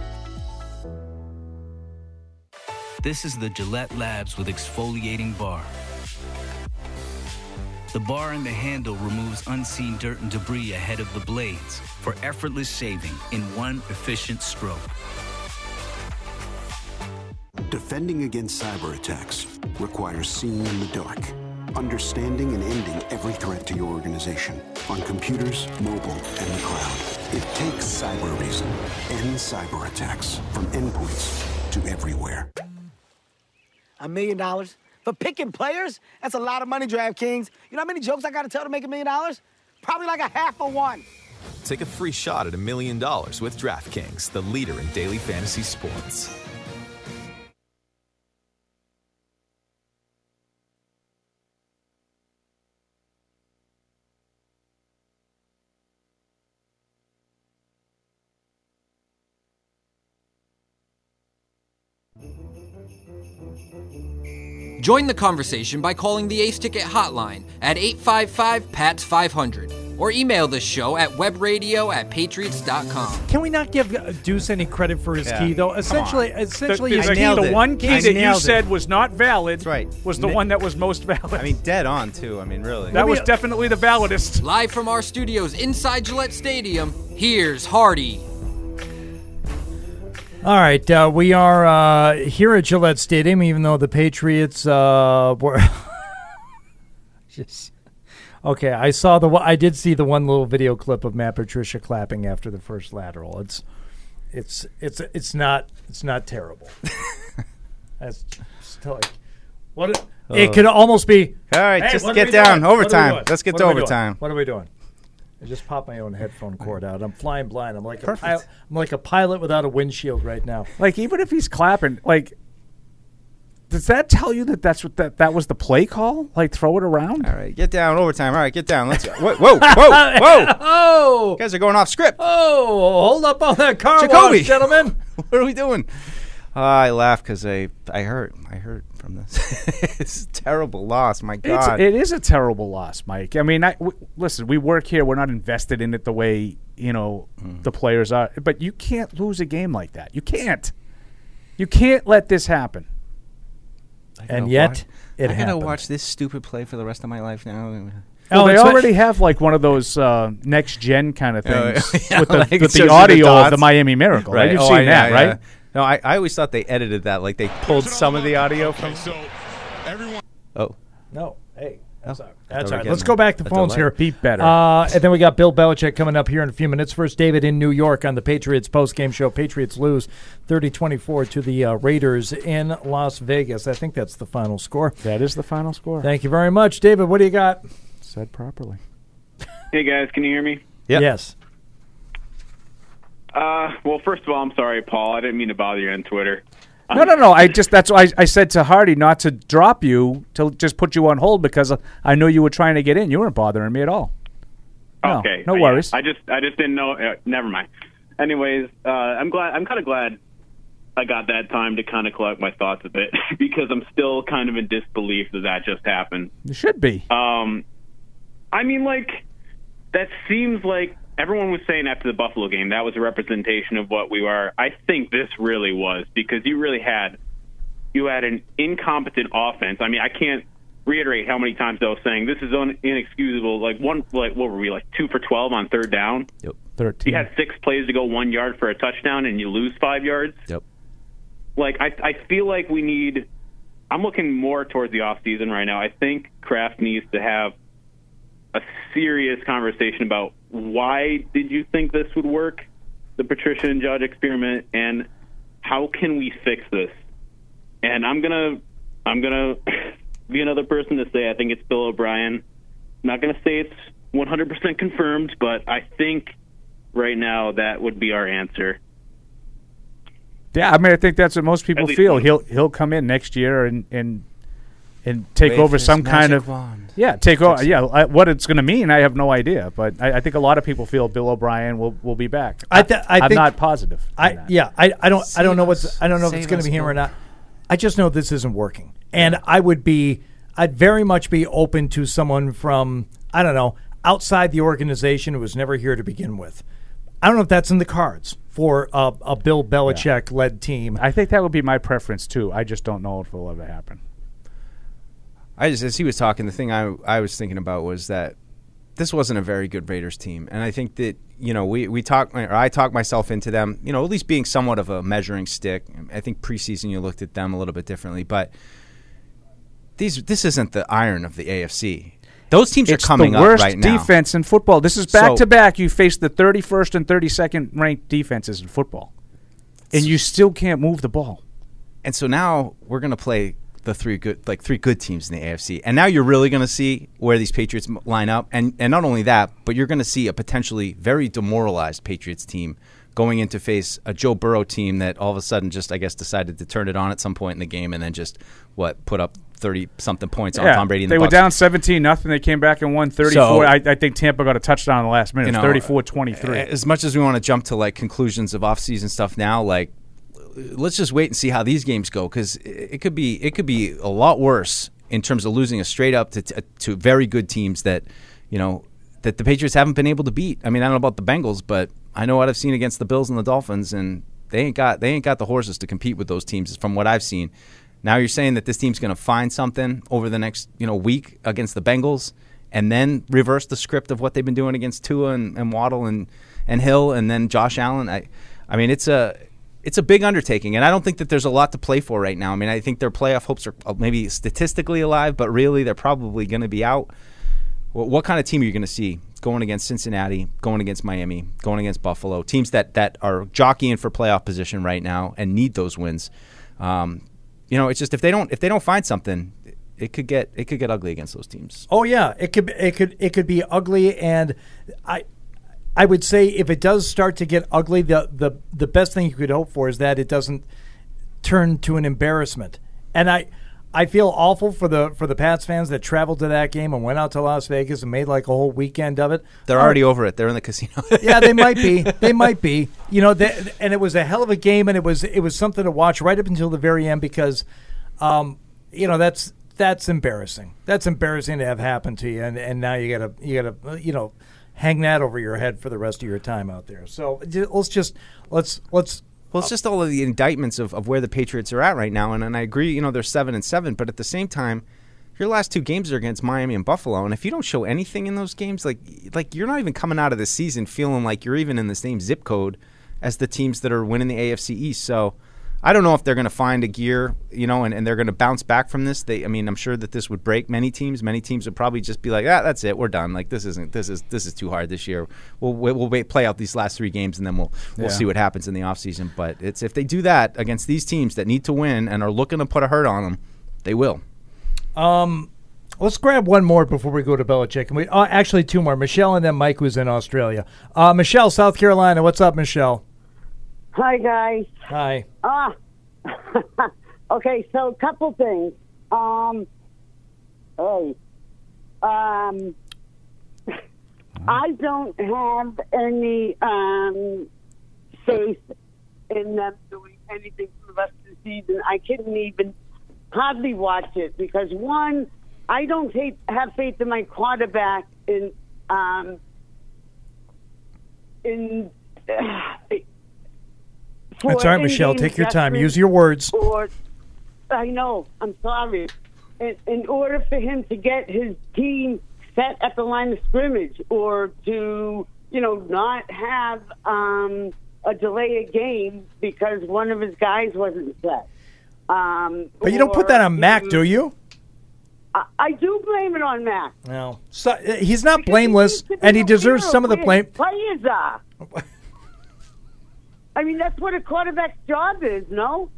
This is the Gillette Labs with exfoliating bar. The bar and the handle removes unseen dirt and debris ahead of the blades for effortless shaving in one efficient stroke. Defending against cyber attacks requires seeing in the dark, understanding and ending every threat to your organization on computers, mobile, and the cloud. It takes Cybereason. and cyber attacks from endpoints to everywhere. A million dollars? For picking players? That's a lot of money, DraftKings. You know how many jokes I gotta tell to make a million dollars? Probably like a half a one. Take a free shot at a million dollars with DraftKings, the leader in daily fantasy sports. Join the conversation by calling the Ace Ticket hotline at 855 PATS 500 or email the show at webradio at patriots.com. Can we not give uh, Deuce any credit for his Yeah. key though? Essentially, essentially, the, the, key- the one key He's that you it. said was not valid right. was the Na- one that was most valid. I mean, dead on too. I mean, really. that was definitely the validest. Live from our studios inside Gillette Stadium, here's Hardy. All right, uh, we are uh, here at Gillette Stadium, even though the Patriots uh, were. Just okay. I saw the. I did see the one little video clip of Matt Patricia clapping after the first lateral. It's, it's, it's, it's not. It's not terrible. That's still like what. It, it could almost be. All right, Hey, just get down. doing? What are we Overtime. Let's get What to are we doing? overtime. What are we doing? I just popped my own headphone cord out. I'm flying blind. I'm like a Perfect. pilot, I'm like a pilot without a windshield right now. Like even if he's clapping, like does that tell you that that's what that that was the play call? Like throw it around. All right, get down. Overtime. All right, get down. Let's go. Whoa, whoa, whoa, whoa. oh, You guys are going off script. Oh, hold up on that car Jakobi. wash, gentlemen. what are we doing? Uh, I laugh because I I hurt. I hurt from this. it's a terrible loss. My It's, God. it is a terrible loss, Mike. I mean, I, w- listen, we work here. We're not invested in it the way you know Mm. the players are. But you can't lose a game like that. You can't. You can't let this happen. And yet, watch- it I gotta watch this stupid play for the rest of my life now. Well, Oh, they already have like one of those uh, next gen kind of Oh, things yeah, with the, like with shows you the audio of the. Miami Miracle. Right? You've Oh, seen I- that, yeah, right? Yeah. No, I, I always thought they edited that. Like they pulled some of the audio from. So everyone. Oh. No, hey, that's Oh, all right. I thought That's we all were right. Let's go back to a phones delay. here. Beat better. Uh, and then we got Bill Belichick coming up here in a few minutes. First, David in New York on the Patriots post-game show. Patriots lose 30-24 to the uh, Raiders in Las Vegas. I think that's the final score. That is the final score. Thank you very much, David. What do you got? Said properly. Hey guys, can you hear me? Yes. Uh, well, first of all, I'm sorry, Paul. I didn't mean to bother you on Twitter. No, no, no. I just that's why I, I said to Hardy not to drop you to just put you on hold because I knew you were trying to get in. You weren't bothering me at all. No, okay, no worries. I just, I just didn't know. Uh, never mind. Anyways, uh, I'm glad. I'm kind of glad I got that time to kind of collect my thoughts a bit because I'm still kind of in disbelief that that just happened. You should be. Um, I mean, like that seems like everyone was saying after the Buffalo game that was a representation of what we were. I think this really was because you really had you had an incompetent offense. I mean, I can't reiterate how many times I was saying this is un- inexcusable. Like one, like what were we like two for twelve on third down? Yep, thirteen. You had six plays to go one yard for a touchdown, and you lose five yards. Yep. Like I, I feel like we need. I'm looking more towards the off season right now. I think Kraft needs to have a serious conversation about why did you think this would work, the Patricia and Judge experiment, and how can we fix this? And I'm gonna, I'm gonna be another person to say I think it's Bill O'Brien. I'm not gonna say it's 100% confirmed, but I think right now that would be our answer. Yeah, I mean, I think that's what most people feel. one. He'll he'll come in next year and and and take Wave over some kind of wand. yeah, take over. Yeah, I, what it's going to mean, I have no idea. But I, I think a lot of people feel Bill O'Brien will will be back. I, th- I am think, not positive. I yeah, I, I don't I don't know what's. I don't know if it's going to be him or not. I just know this isn't working, and I would be I'd very much be open to someone from I don't know outside the organization who was never here to begin with. I don't know if that's in the cards for a, a Bill Belichick led team. I think that would be my preference too. I just don't know if it'll ever happen. I just as he was talking, the thing I I was thinking about was that this wasn't a very good Raiders team, and I think that you know we we talk or I talked myself into them, you know, at least being somewhat of a measuring stick. I think preseason you looked at them a little bit differently, but these this isn't the iron of the AFC. Those teams it's are coming the worst up right now. defense in football. This is back to back. You face the 31st and 32nd ranked defenses in football, and you still can't move the ball. And so now we're going to play the three good, like three good teams in the AFC. And now you're really going to see where these Patriots line up. And and not only that, but you're going to see a potentially very demoralized Patriots team going in to face a Joe Burrow team that all of a sudden just, I guess, decided to turn it on at some point in the game and then just what put up thirty something points on Yeah, Tom Brady. And they the were down 17 nothing. They came back and won 34. So- I, I think Tampa got a touchdown in the last minute. you know, 34 23. As much as we want to jump to like conclusions of offseason stuff now, like let's just wait and see how these games go because it could be it could be a lot worse in terms of losing a straight up to uh, to very good teams that you know that the Patriots haven't been able to beat. I mean, I don't know about the Bengals, but I know what I've seen against the Bills and the Dolphins, and they ain't got they ain't got the horses to compete with those teams from what I've seen. Now you're saying that this team's going to find something over the next you know week against the Bengals, and then reverse the script of what they've been doing against Tua and, and Waddle and and Hill, and then Josh Allen. I, I mean, it's a it's a big undertaking, and I don't think that there's a lot to play for right now. I mean, I think their playoff hopes are uh, maybe statistically alive, but really they're probably going to be out. What, what kind of team are you going to see going against Cincinnati, going against Miami, going against Buffalo? Teams that that are jockeying for playoff position right now and need those wins. Um, you know, it's just if they don't if they don't find something, it could get it could get ugly against those teams. Oh yeah, it could it could it could be ugly, and I I would say if it does start to get ugly, the the the best thing you could hope for is that it doesn't turn to an embarrassment. And I I feel awful for the for the Pats fans that traveled to that game and went out to Las Vegas and made like a whole weekend of it. They're All already over it. They're in the casino. yeah, they might be. They might be. You know, they, and it was a hell of a game, and it was it was something to watch right up until the very end because, um, you know, that's that's embarrassing. That's embarrassing to have happen to you, and, and now you gotta you gotta uh, you know hang that over your head for the rest of your time out there. So let's just let's let's. Well, it's just all of the indictments of, of where the Patriots are at right now, and, and I agree. You know, they're seven and seven, but at the same time, your last two games are against Miami and Buffalo, and if you don't show anything in those games, like like you're not even coming out of the season feeling like you're even in the same zip code as the teams that are winning the AFC East. So I don't know if they're going to find a gear, you know, and, and they're going to bounce back from this. They, I mean, I'm sure that this would break many teams. Many teams would probably just be like, ah, that's it, we're done. Like this isn't this is this is too hard this year. We'll we'll, wait, play out these last three games, and then we'll we'll Yeah. see what happens in the offseason. But it's if they do that against these teams that need to win and are looking to put a hurt on them, they will. Um, let's grab one more before we go to Belichick. And we uh, actually two more. Michelle and then Mike, who's in Australia. Uh, Michelle, South Carolina. What's up, Michelle? Hi, guys. Hi. Ah, okay. So, a couple things. Um, hey, um, I don't have any um faith in them doing anything for the rest of the season. I couldn't even hardly watch it because one, I don't hate, have faith in my quarterback in um in. for That's all right, Michelle. Take your time. Use your words. Or, I know. I'm sorry. In, in order for him to get his team set at the line of scrimmage, or to you know not have um, a delay a game because one of his guys wasn't set. Um, But you don't put that on Mac, do you? I, I do blame it on Mac. No. So, uh, he's not blameless, and he deserves some of the blame. Players are. I mean, that's what a quarterback's job is, no?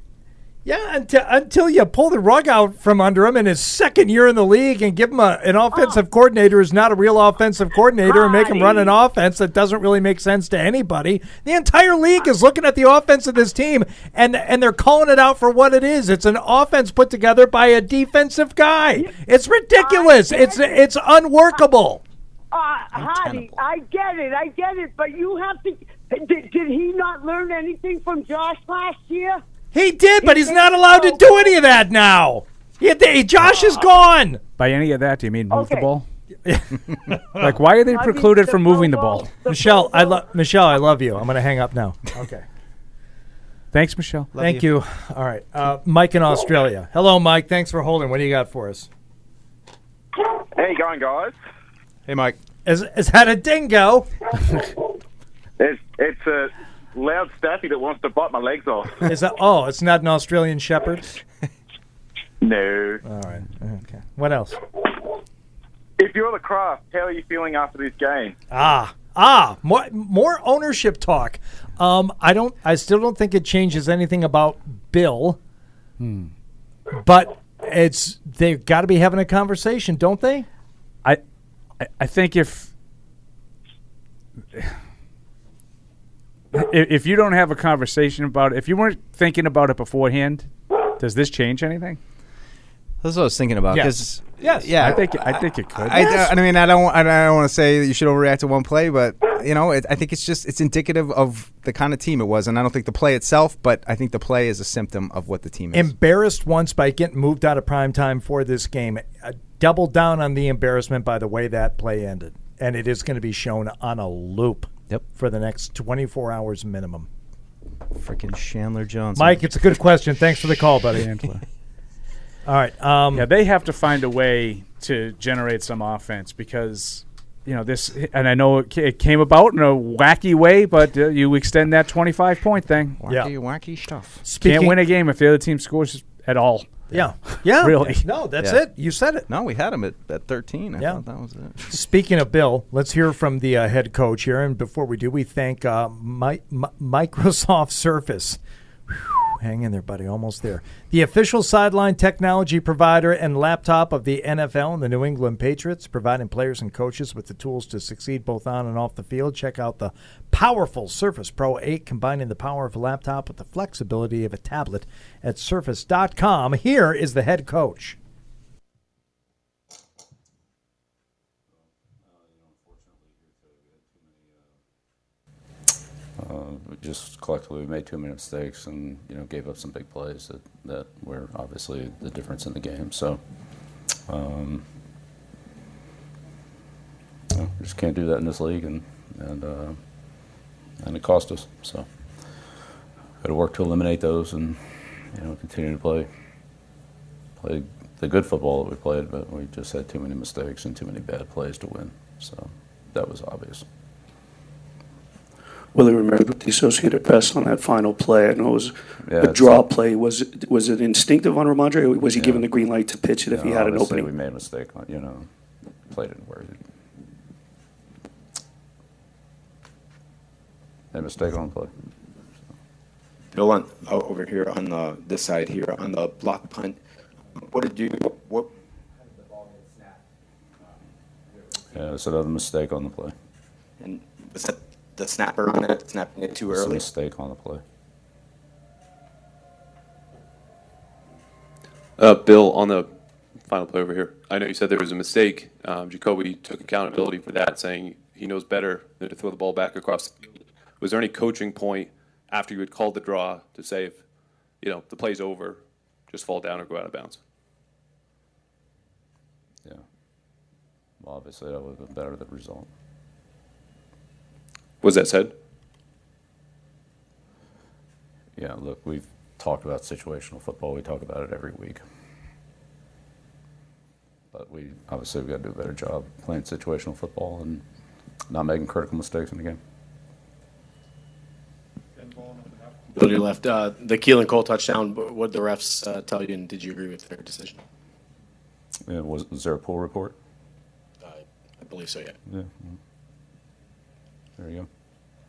Yeah, until, until you pull the rug out from under him in his second year in the league and give him a, an offensive coordinator who's not a real offensive coordinator and make him run an offense that doesn't really make sense to anybody. The entire league is looking at the offense of this team and and they're calling it out for what it is. It's an offense put together by a defensive guy. It's ridiculous. It's it's unworkable. Uh, Hardy, I get it, I get it, but you have to. Did, did he not learn anything from Josh last year? He did, but he's not allowed to do any of that now. He, they, Josh is gone. By any of that, do you mean move the Okay. ball? like, why are they I precluded the from moving the ball? Michelle, I love Michelle. I love you. I'm going to hang up now. Okay. Thanks, Michelle. Thank you. All right, uh, Mike in Australia. Hello, Mike. Thanks for holding. What do you got for us? How you going, guys? Hey, Mike. Is, is that a dingo? It's it's a loud staffy that wants to bite my legs off. Is that? Oh, it's not an Australian Shepherd. No. All right. Okay. What else? If you're the Kraft, how are you feeling after this game? Ah, ah, more more ownership talk. Um, I don't. I still don't think it changes anything about Bill. Hmm. But it's they've got to be having a conversation, don't they? I, I, I think if if if you don't have a conversation about it, if you weren't thinking about it beforehand, does this change anything? That's what I was thinking about. Yes. 'cause- Yes. Yeah, I think I think it could. I, I mean, I don't, I don't want to say that you should overreact to one play, but you know, it, I think it's just it's indicative of the kind of team it was, and I don't think the play itself, but I think the play is a symptom of what the team is. Embarrassed once by getting moved out of prime time for this game. Uh, double down on the embarrassment by the way that play ended, and it is going to be shown on a loop. Yep. For the next 24 hours minimum. Freaking Chandler Jones. Mike, it's a good question. Thanks for the call, buddy. All right. Um, yeah, they have to find a way to generate some offense because you know this, and I know it, it came about in a wacky way, but uh, you extend that twenty-five point thing. Wacky, wacky stuff. Can't win a game if the other team scores at all. Yeah. Yeah. really. No, that's Yeah. it. You said it. No, we had him at, at 13. I Yeah. thought that was it. Speaking of Bill, let's hear from the uh, head coach here. And before we do, we thank uh, Mi- Mi- Microsoft Surface. Hang in there, buddy. Almost there. The official sideline technology provider and laptop of the NFL and the New England Patriots, providing players and coaches with the tools to succeed both on and off the field. Check out the powerful Surface Pro 8, combining the power of a laptop with the flexibility of a tablet at surface.com. Here is the head coach. Just collectively we made too many mistakes and you know gave up some big plays that, that were obviously the difference in the game. So um, you know, just can't do that in this league, and and uh, and it cost us. So got to work to eliminate those and you know continue to play play the good football that we played, but we just had too many mistakes and too many bad plays to win. So that was obvious. Willie Ramirez with the Associated Press on that final play. I know it was Yeah, a it's- draw play. Was it, was it instinctive on Rhamondre, or was he Yeah. given the green light to pitch it if he No, had an obviously opening? We made a mistake. on- You know, play didn't work. Made a mistake on play. Bill, on, oh, over here on the, this side here, on the block punt, what did you, what, Yeah, it's another mistake on the play. and was that the snapper on it, snapping it too It's a early? mistake on the play. Uh, Bill, on the final play over here, I know you said there was a mistake. Um, Jakobi took accountability for that, saying he knows better than to throw the ball back across the field. Was there any coaching point after you had called the draw to say if, you know, the play's over, just fall down or go out of bounds? Yeah. Well, obviously, that would have been better the result. Was that said? Yeah, look, we've talked about situational football. We talk about it every week. But we obviously we got to do a better job playing situational football and not making critical mistakes in the game. Bill to your left. Uh, the Keelan Cole touchdown. What did the refs uh, tell you, and did you agree with their decision? Yeah, was, was there a pull report? I believe so. Yeah. Yeah. There you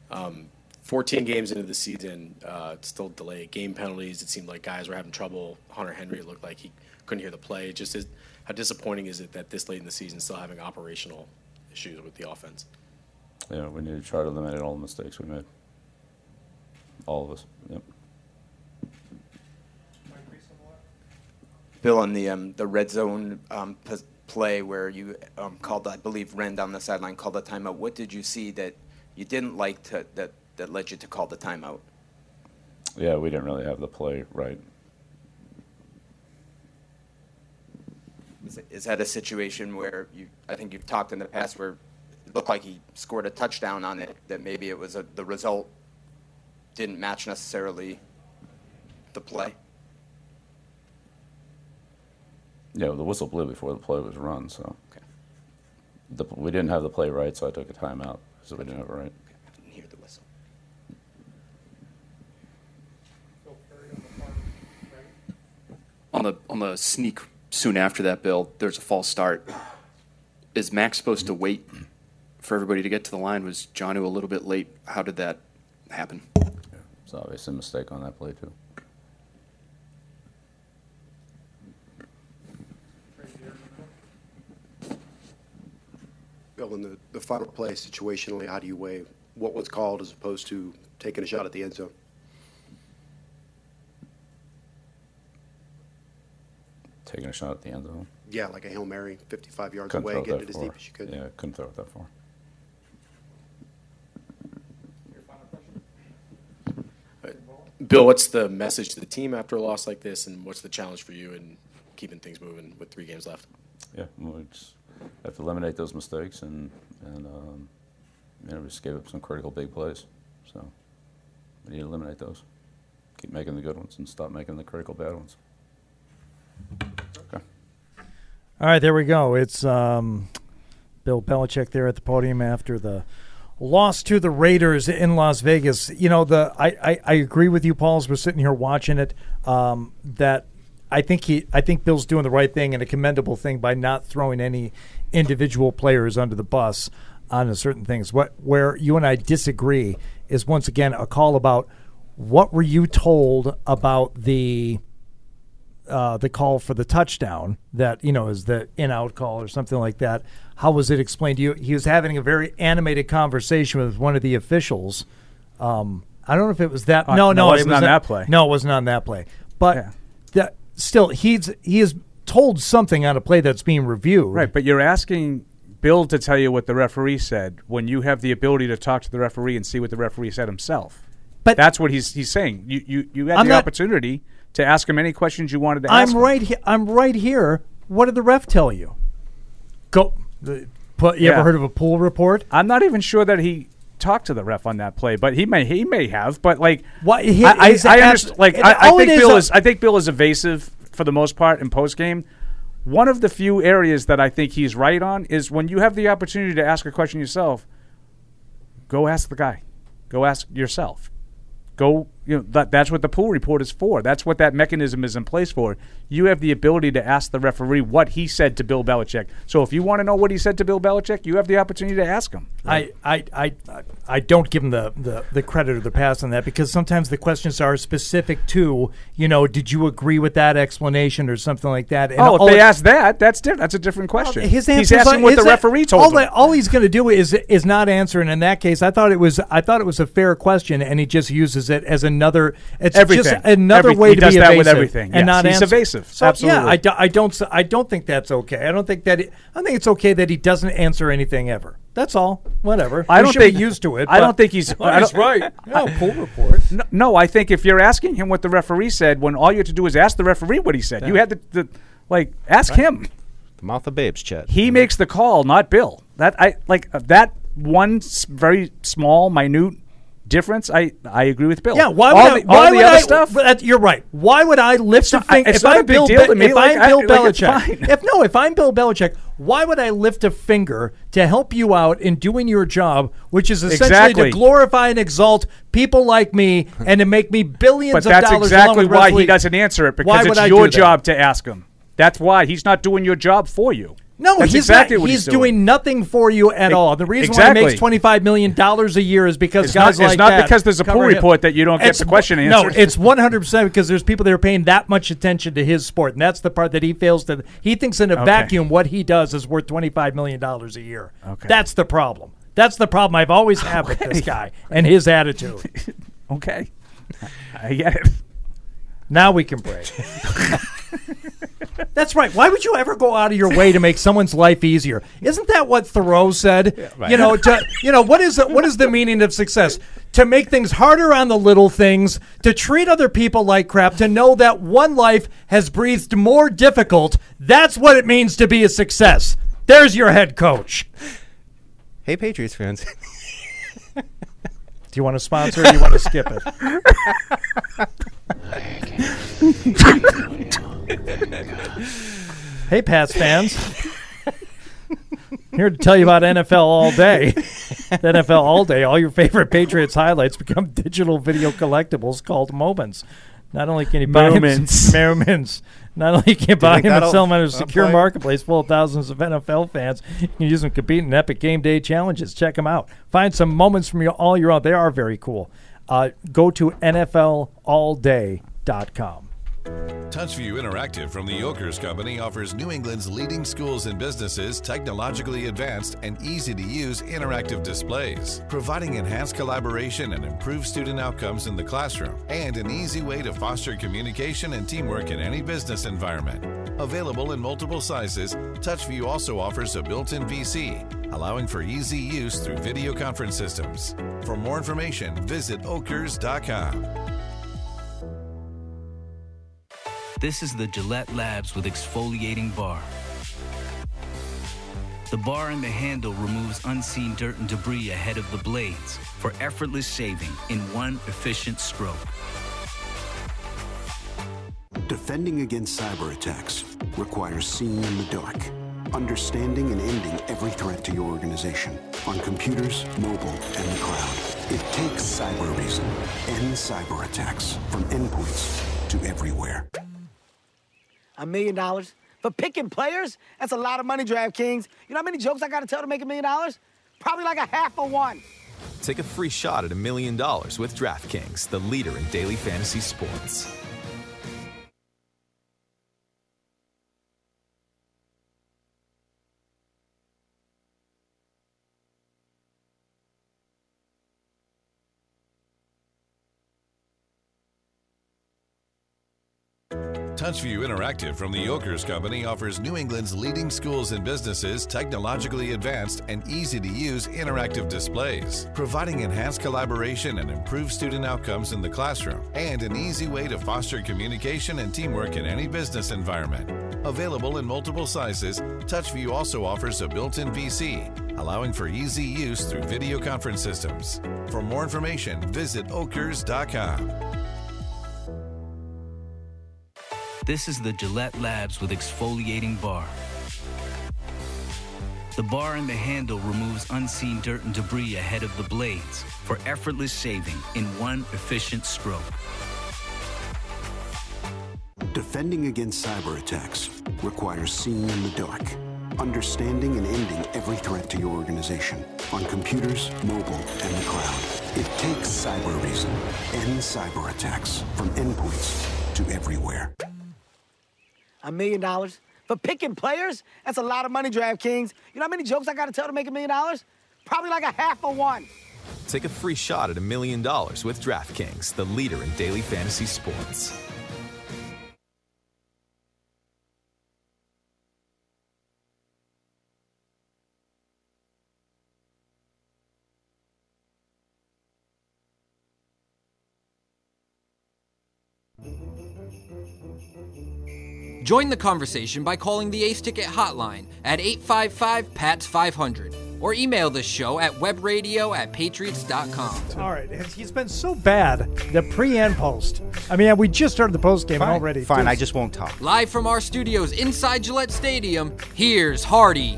go. Um, 14 games into the season, uh, still delayed game penalties. It seemed like guys were having trouble. Hunter Henry looked like he couldn't hear the play. Just is, how disappointing is it that this late in the season still having operational issues with the offense? Yeah, we need to try to eliminate all the mistakes we made. All of us. Yep. Bill, on the, um, the red zone, um, p- play where you, um, called, I believe, Ren down the sideline called the timeout, what did you see that you didn't like to, that, that led you to call the timeout? Yeah, we didn't really have the play right. Is, it- is that a situation where you, I think you've talked in the past where it looked like he scored a touchdown on it, that maybe it was a, the result didn't match necessarily the play? Yeah, the whistle blew before the play was run, so. the, we didn't have the play right, so I took a timeout so we didn't it right. Hear the whistle. On the on the sneak soon after that, Bill, there's a false start. Is Max supposed to wait for everybody to get to the line? Was Jonnu a little bit late? How did that happen? It's obviously a mistake on that play too. Bill, in the, the final play, situationally, how do you weigh what was called as opposed to taking a shot at the end zone? Taking a shot at the end zone. Yeah, like a Hail Mary, 55 yards Couldn't away, throw it getting it as far. deep as you could. Yeah, couldn't throw it that far. Uh, Bill, what's the message to the team after a loss like this, and what's the challenge for you in keeping things moving with three games left? Yeah, we just have to eliminate those mistakes and and um, you know just give up some critical big plays. So we need to eliminate those. Keep making the good ones and stop making the critical bad ones. Okay. All right, there we go. It's um, Bill Belichick there at the podium after the loss to the Raiders in Las Vegas. You know, the I, I, I agree with you, Paul. As we're sitting here watching it, um, that I think he I think Bill's doing the right thing and a commendable thing by not throwing any individual players under the bus on certain things. What where you and I disagree is once again a call about what were you told about the uh, the call for the touchdown that you know is the in out call or something like that. How was it explained to you? He was having a very animated conversation with one of the officials. Um, I don't know if it was that. Uh, no, no, no, it wasn't on that play. No, it wasn't on that play. But that still, he's he is told something on a play that's being reviewed. Right, but you're asking Bill to tell you what the referee said when you have the ability to talk to the referee and see what the referee said himself. But that's what he's he's saying. You you you had I'm the not- opportunity to ask him any questions you wanted to ask. I'm right here. I'm right here. What did the ref tell you? Go. The, put, you Yeah. ever heard of a pool report? I'm not even sure that he talked to the ref on that play, but he may he may have. But like, What he- I, I, I understand. Like, I, I think is Bill a- is. I think Bill is evasive for the most part in post game. One of the few areas that I think he's right on is when you have the opportunity to ask a question yourself. Go ask the guy. Go ask yourself. Go. You know that that's what the pool report is for. That's what that mechanism is in place for. You have the ability to ask the referee what he said to Bill Belichick. So if you want to know what he said to Bill Belichick, you have the opportunity to ask him. I, I, I, I don't give him the, the, the credit or the pass on that because sometimes the questions are specific to, you know, did you agree with that explanation or something like that? And oh, if they it- ask that, that's different. That's a different question. His He's asking like- what the referee told all him. That, all he's going to do is is not answer. And in that case, I thought it was I thought it was a fair question, and he just uses it as another. It's Everything. just another Every- way he to does be that evasive with everything. and Yes, not he's answer. evasive. So yeah, I, do, I don't s- I don't think that's okay. I don't think that he, I think it's okay that he doesn't answer anything ever. That's all. Whatever. I We don't should think used to it. I don't think he's. Well, I he's right. Yeah, pool report. No, no, I think if you're asking him what the referee said, when all you had to do is ask the referee what he said, you had to, the like ask him. The mouth of babes, Chet. He makes the call, not Bill. That I like uh, that one s- very small, minute difference. I I agree with Bill. Yeah, why all would I, the, why all the other I, stuff? but that- you're right. Why would I lift a finger? it's If not I'm a big Bill, Be- me, if like, I'm Bill like, Belichick, if no, if I'm Bill Belichick, why would I lift a finger to help you out in doing your job, which is essentially Exactly. to glorify and exalt people like me and to make me billions But of that's dollars? exactly along with why he doesn't answer it because would it's your job to ask him. That's why he's not doing your job for you. No, That's he's exactly not. he's he's doing. doing nothing for you at all. The reason why he makes twenty five million dollars a year is because It's guys not- it's not because there's a pool him. report that you don't get It's the question one- No, it's one hundred percent because there's people that are paying that much attention to his sport, and that's the part that he fails to. He thinks in a Okay. vacuum what he does is worth twenty five million dollars a year. Okay. that's the problem. That's the problem I've always had with this guy and his attitude. okay, I get it. Now we can break. That's right. Why would you ever go out of your way to make someone's life easier? Isn't that what Thoreau said? right. You know, to, you know what is the, what is the meaning of success? To make things harder on the little things, to treat other people like crap, to know that one life has breathed more difficult. That's what it means to be a success. There's your head coach. Hey, Patriots fans. Do you want to sponsor or do you want to skip it? hey, Pats fans. Here to tell you about NFL all day. NFL all day. All your favorite Patriots highlights become digital video collectibles called moments. Not only can you buy Moments. moments. Not only can you buy them and sell them on a secure play? marketplace full of thousands of NFL fans, you can use them to compete in epic game day challenges. Check them out. Find some moments from your, all your own. They are very cool. Uh, go to NFLAllDay.com. TouchView Interactive from the Ockers Company offers New England's leading schools and businesses technologically advanced and easy to use interactive displays, providing enhanced collaboration and improved student outcomes in the classroom, and an easy way to foster communication and teamwork in any business environment. Available in multiple sizes, TouchView also offers a built in VC, allowing for easy use through video conference systems. For more information, visit ockers.com. This is the Gillette Labs with exfoliating bar. The bar and the handle removes unseen dirt and debris ahead of the blades for effortless shaving in one efficient stroke. Defending against cyber attacks requires seeing in the dark, understanding and ending every threat to your organization on computers, mobile, and the cloud. It takes Cybereason. End cyber attacks from endpoints to everywhere. A million dollars? For picking players? That's a lot of money, DraftKings. You know how many jokes I gotta tell to make a million dollars? Probably like a half a one. Take a free shot at a million dollars with DraftKings, the leader in daily fantasy sports. TouchView Interactive from the Ockers Company offers New England's leading schools and businesses technologically advanced and easy to use interactive displays, providing enhanced collaboration and improved student outcomes in the classroom, and an easy way to foster communication and teamwork in any business environment. Available in multiple sizes, TouchView also offers a built in VC, allowing for easy use through video conference systems. For more information, visit ockers.com. This is the Gillette Labs with exfoliating bar. The bar and the handle removes unseen dirt and debris ahead of the blades for effortless shaving in one efficient stroke. Defending against cyber attacks requires seeing in the dark, understanding and ending every threat to your organization on computers, mobile, and the cloud. It takes Cybereason. End cyber attacks from endpoints to everywhere. A million dollars? For picking players? That's a lot of money, DraftKings. You know how many jokes I gotta tell to make a million dollars? Probably like a half a one. Take a free shot at a million dollars with DraftKings, the leader in daily fantasy sports. Join the conversation by calling the Ace Ticket hotline at 855 PATS 500 or email the show at webradio at patriots.com. All right. He's been so bad. The pre and post. I mean, we just started the post game Fine, already. fine, Dude, I just won't talk. Live from our studios inside Gillette Stadium, here's Hardy.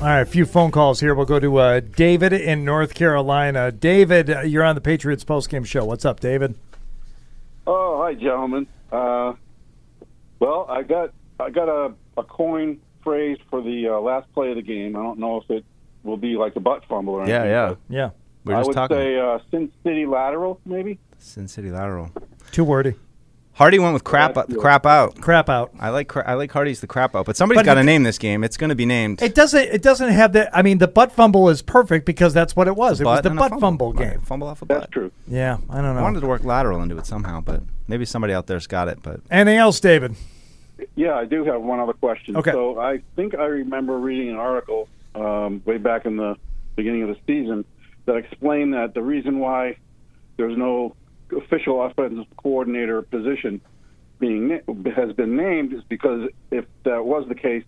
All right, a few phone calls here. We'll go to uh, David in North Carolina. David, uh, you're on the Patriots post game show. What's up, David? Oh, hi, gentlemen. Uh, well, I got I got a, a coin phrase for the uh, last play of the game. I don't know if it will be like a butt fumble or Yeah, anything. yeah. but Yeah. We I were just would talking. say uh, Sin City lateral, maybe. Sin City lateral. Too wordy. Hardy went with crap That's good. crap out. Crap out. I like cra- I like Hardy's the crap out, but somebody's But got to it- name this game. It's going to be named. It doesn't. It doesn't have that. I mean, the butt fumble is perfect because that's what it was. It was the and a butt fumble. fumble Right, game. Fumble off a butt. That's true. Yeah, I don't I know. wanted to work lateral into it somehow, but maybe somebody out there's got it. But Anything else, David? Yeah, I do have one other question. Okay. So I think I remember reading an article um, way back in the beginning of the season that explained that the reason why there's no official offensive coordinator position being has been named is because if that was the case,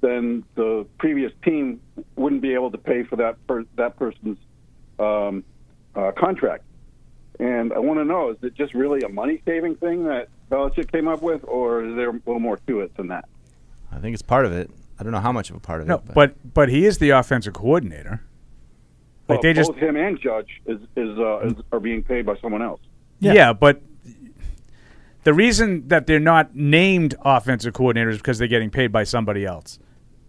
then the previous team wouldn't be able to pay for that per- that person's um, uh, contract. And I want to know: is it just really a money saving thing that Belichick came up with, or is there a little more to it than that? I think it's part of it. I don't know how much of a part of No, it. but but he is the offensive coordinator. Like Well, they just both him and Judge is is, uh, is are being paid by someone else. Yeah. but the reason that they're not named offensive coordinators is because they're getting paid by somebody else.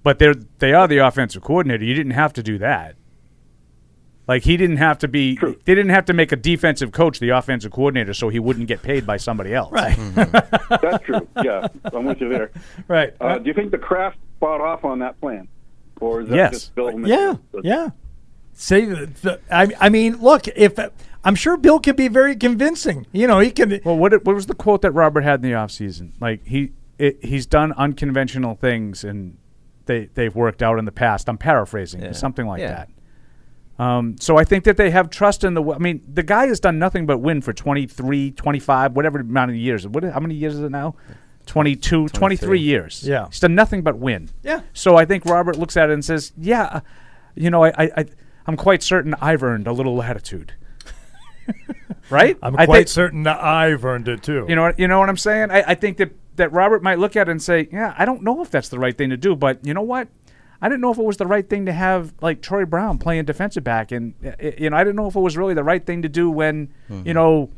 But they're they are the offensive coordinator. You didn't have to do that. Like he didn't have to be. They didn't have to make a defensive coach the offensive coordinator so he wouldn't get paid by somebody else. Right. That's true. Yeah, I'm with you there. Right. Uh, do you think the Kraft bought off on that plan, or is that Yes. just Bill? Yeah, yeah. Say the, the I, I mean, look, if I'm sure Bill can be very convincing. You know, he can. Well, what what was the quote that Robert had in the offseason? Like he it, he's done unconventional things and they they've worked out in the past. I'm paraphrasing, Yeah. something like Yeah. that. Um, so I think that they have trust in the. I mean, the guy has done nothing but win for 23, 25, whatever amount of years. What? How many years is it now? 22, 23 years. Yeah. he's done nothing but win. Yeah. So I think Robert looks at it and says, "Yeah, uh, you know, I, I, I I'm quite certain I've earned a little latitude." right? I'm quite think- certain that I've earned it too. you know, what- you know what I'm saying? I, I think that that Robert might look at it and say, "Yeah, I don't know if that's the right thing to do, but you know what? I didn't know if it was the right thing to have like Troy Brown playing defensive back, and uh, you know, I didn't know if it was really the right thing to do when you Mhm. know."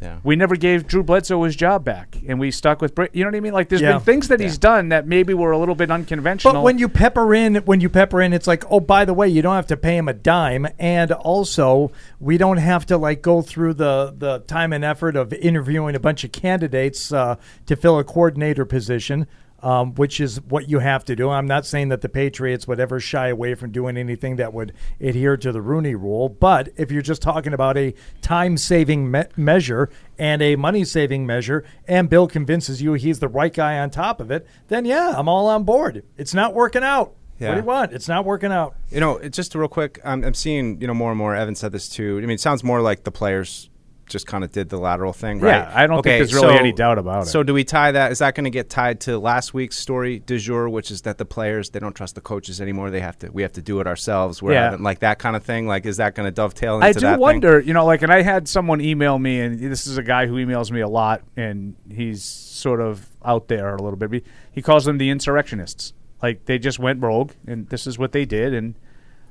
Yeah. We never gave Drew Bledsoe his job back, and we stuck with. Bra- You know what I mean? Like, there's Yeah. been things that he's done that maybe were a little bit unconventional. But when you pepper in, when you pepper in, it's like, oh, by the way, you don't have to pay him a dime, and also we don't have to like go through the the time and effort of interviewing a bunch of candidates uh, to fill a coordinator position. Um, which is what you have to do. I'm not saying that the Patriots would ever shy away from doing anything that would adhere to the Rooney Rule, but if you're just talking about a time-saving me- measure and a money-saving measure, and Bill convinces you he's the right guy on top of it, then yeah, I'm all on board. It's not working out. What do you want? It's not working out. You know, just real quick, I'm, I'm seeing you know more and more. Evan said this too. I mean, it sounds more like the players just kind of did the lateral thing, right? Yeah? I don't think there's really any doubt about it. So, do we tie that? Is that going to get tied to last week's story du jour, which is that the players they don't trust the coaches anymore? They have to. We have to do it ourselves. We're Yeah. having, like that kind of thing. Like, is that going to dovetail into I do thing? wonder, you know, like, and I had someone email me, and this is a guy who emails me a lot, and he's sort of out there a little bit. He calls them the insurrectionists. Like they just went rogue, and this is what they did, and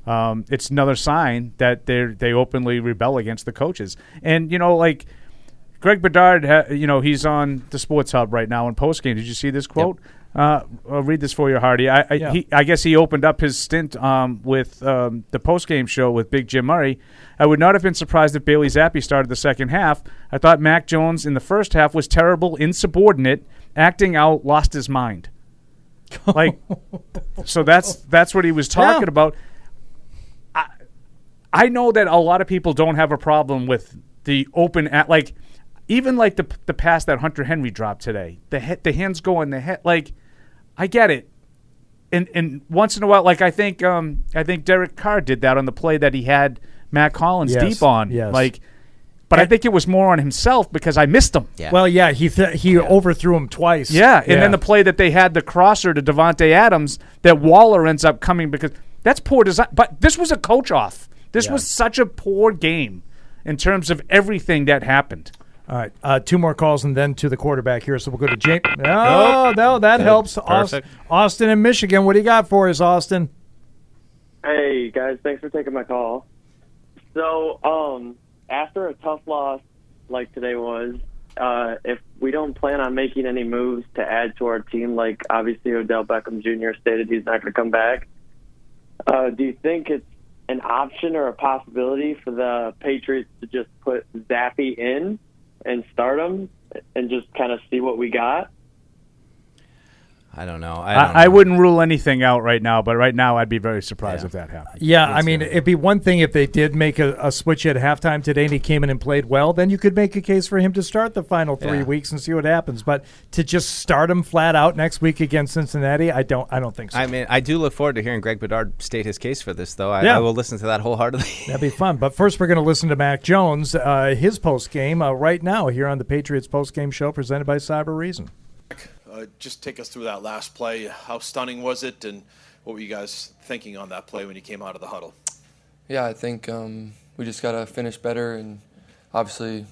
um, it's another sign that they they openly rebel against the coaches. And you know, like Greg Bedard, ha, you know, he's on the Sports Hub right now in postgame. Did you see this quote? Uh, I'll read this for you, Hardy. I, I, Yeah. he, I guess he opened up his stint um, with um, the postgame show with Big Jim Murray. I would not have been surprised if Bailey Zappe started the second half. I thought Mac Jones in the first half was terrible, insubordinate, acting out, lost his mind. Like, so that's that's what he was talking Yeah. about. I, I know that a lot of people don't have a problem with the open at like even like the the pass that Hunter Henry dropped today. The he, the hands go in the head like I get it. And and once in a while like I think um I think Derek Carr did that on the play that he had Mack Hollins Yes, deep on. yes. Like but I think it was more on himself because I missed him. Well, yeah, he th- he overthrew him twice. Yeah, and then the play that they had the crosser to Davante Adams that Waller ends up coming because that's poor design. But this was a coach off. This Yeah. was such a poor game in terms of everything that happened. All right, uh, two more calls and then to the quarterback here. So we'll go to James. Oh, no, that Good. helps. Aus- Perfect. Austin in Michigan. What do you got for us, Austin? Hey guys, thanks for taking my call. So, um, after a tough loss like today was, uh, if we don't plan on making any moves to add to our team, like obviously Odell Beckham Jr. stated he's not going to come back, uh, do you think it's an option or a possibility for the Patriots to just put Zappe in and start him and just kind of see what we got? I don't know. I, I don't I, wouldn't rule anything out right now, but right now I'd be very surprised if that happened. Yeah, I mean, it'd be one thing if they did make a, a switch at halftime today and he came in and played well. Then you could make a case for him to start the final three Yeah. weeks and see what happens. But to just start him flat out next week against Cincinnati, I don't. I don't think so. I mean, I do look forward to hearing Greg Bedard state his case for this, though. I, Yeah. I will listen to that wholeheartedly. That'd be fun. But first, we're going to listen to Mac Jones, uh, his post game uh, right now here on the Patriots post game show presented by Cybereason. Uh, just take us through that last play. How stunning was it, and what were you guys thinking on that play when you came out of the huddle? Yeah, I think um, we just got to finish better, and obviously,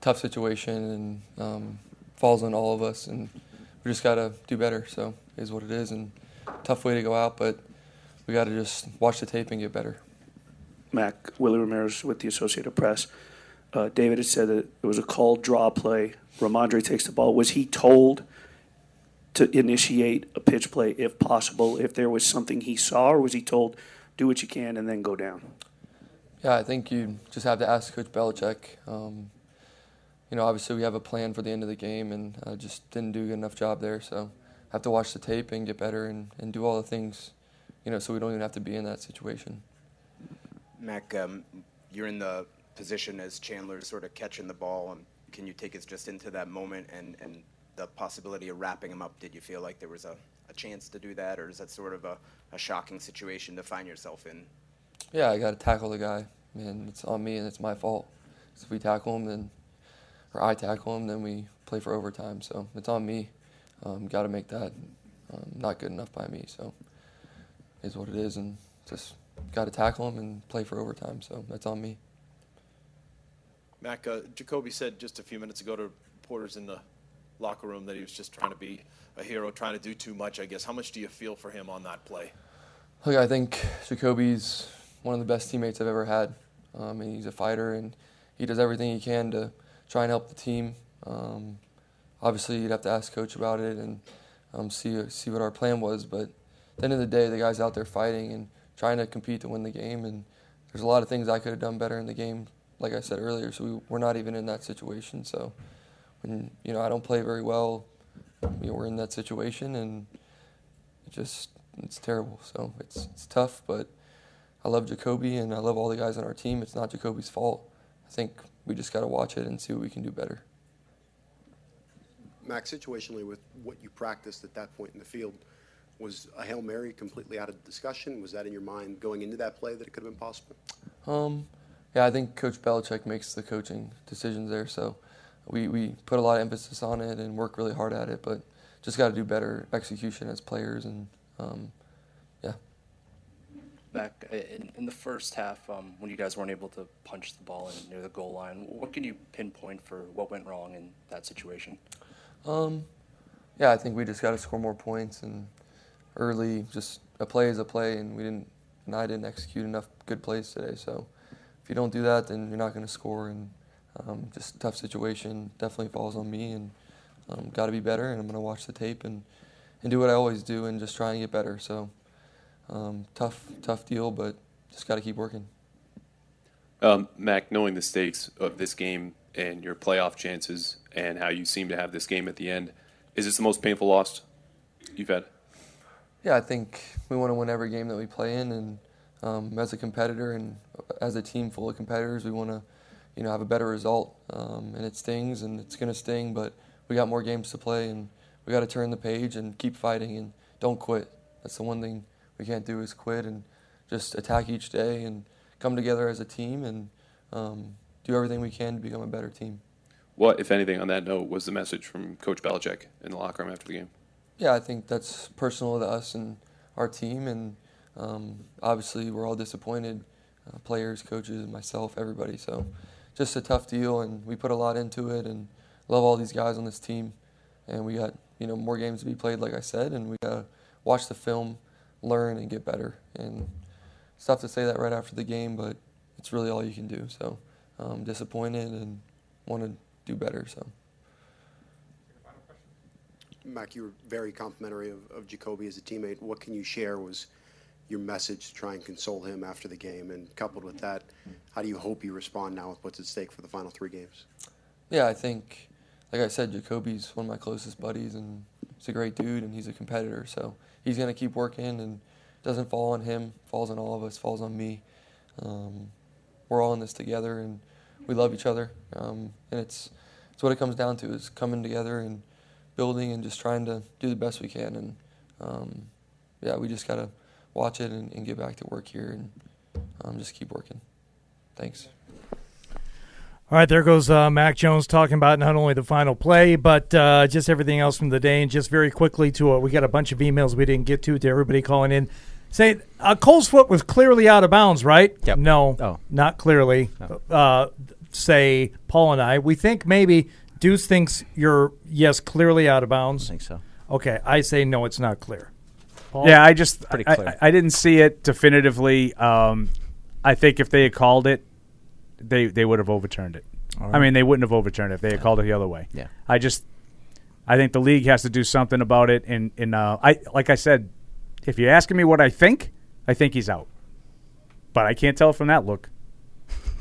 tough situation, and um, falls on all of us, and we just got to do better. So, it is what it is, and tough way to go out, but we got to just watch the tape and get better. Mac Willie Ramirez with the Associated Press. Uh, David had said that it was a called draw play. Rhamondre takes the ball. Was he told to initiate a pitch play if possible, if there was something he saw, or was he told, do what you can and then go down? Yeah, I think you just have to ask Coach Belichick. Um, you know, obviously we have a plan for the end of the game, and I just didn't do a good enough job there. So I have to watch the tape and get better and, and do all the things, you know, so we don't even have to be in that situation. Mac, um, you're in the position as Chandler sort of catching the ball. And can you take us just into that moment and, and the possibility of wrapping him up? Did you feel like there was a, a chance to do that, or is that sort of a, a shocking situation to find yourself in? Yeah, I got to tackle the guy, and it's on me and it's my fault. So if we tackle him, then, or I tackle him, then we play for overtime. So it's on me. Um, got to make that um, not good enough by me. So is what it is, and just got to tackle him and play for overtime. So that's on me. Mac, uh, Jakobi said just a few minutes ago to reporters in the locker room that he was just trying to be a hero, trying to do too much, I guess. How much do you feel for him on that play? Look, I think Jakobi's one of the best teammates I've ever had. Um, and he's a fighter, and he does everything he can to try and help the team. Um, obviously, you'd have to ask coach about it and um, see see what our plan was. But at the end of the day, the guy's out there fighting and trying to compete to win the game. And there's a lot of things I could have done better in the game, like I said earlier. So we, we're not even in that situation. So when you know I don't play very well, you know, we're in that situation, and it just it's terrible. So it's it's tough, but I love Jakobi and I love all the guys on our team. It's not Jakobi's fault. I think we just got to watch it and see what we can do better. Max, situationally, with what you practiced at that point in the field, was a hail mary completely out of discussion? Was that in your mind going into that play that it could have been possible? Um, yeah, I think Coach Belichick makes the coaching decisions there. So we, we put a lot of emphasis on it and work really hard at it, but just got to do better execution as players and um, yeah. Back in, in the first half, um, when you guys weren't able to punch the ball in near the goal line, what can you pinpoint for what went wrong in that situation? Um, yeah, I think we just got to score more points and early. Just a play is a play, and we didn't. And I didn't execute enough good plays today. So if you don't do that, then you're not going to score. And um, just a tough situation definitely falls on me, and um, got to be better. And I'm going to watch the tape and and do what I always do, and just try and get better. So um, tough, tough deal, but just got to keep working. Um, Mac, knowing the stakes of this game and your playoff chances and how you seem to have this game at the end, is this the most painful loss you've had? Yeah, I think we want to win every game that we play in, and um, as a competitor and as a team full of competitors, we want to, you know, have a better result. Um, and it stings, and it's going to sting, but we got more games to play, and we got to turn the page and keep fighting and don't quit. That's the one thing we can't do is quit and just attack each day and come together as a team and um, do everything we can to become a better team. What, if anything, on that note, was the message from Coach Belichick in the locker room after the game? Yeah, I think that's personal to us and our team, and um, obviously we're all disappointed, uh, players, coaches, myself, everybody. So, just a tough deal, and we put a lot into it, and love all these guys on this team, and we got you know more games to be played, like I said, and we got to watch the film, learn, and get better. And it's tough to say that right after the game, but it's really all you can do. So, um, disappointed and want to do better. So. Mac, you were very complimentary of, of Jakobi as a teammate. What can you share was your message to try and console him after the game? And coupled with that, how do you hope you respond now with what's at stake for the final three games? Yeah, I think, like I said, Jakobi's one of my closest buddies, and he's a great dude, and he's a competitor. So he's going to keep working, and doesn't fall on him, falls on all of us, falls on me. Um, we're all in this together, and we love each other. Um, and it's, it's what it comes down to is coming together and building and just trying to do the best we can. And um, yeah, we just got to watch it and, and, get back to work here and um, just keep working. Thanks. All right, there goes uh, Mac Jones talking about not only the final play, but uh, just everything else from the day. And just very quickly to uh, we got a bunch of emails we didn't get to to everybody calling in. Saying uh, Cole's foot was clearly out of bounds, right? Yep. No, Oh. not clearly. No. Uh, say Paul and I, we think maybe Deuce thinks you're yes clearly out of bounds. I think so. Okay, I say no, it's not clear. Paul? Yeah, I just Pretty I, clear. I, I didn't see it definitively. Um, I think if they had called it, they they would have overturned it. All I mean, they wouldn't have overturned it if they had called it the other way. Yeah. I just I think the league has to do something about it. And and uh, I like I said, if you're asking me what I think, I think he's out. But I can't tell from that look.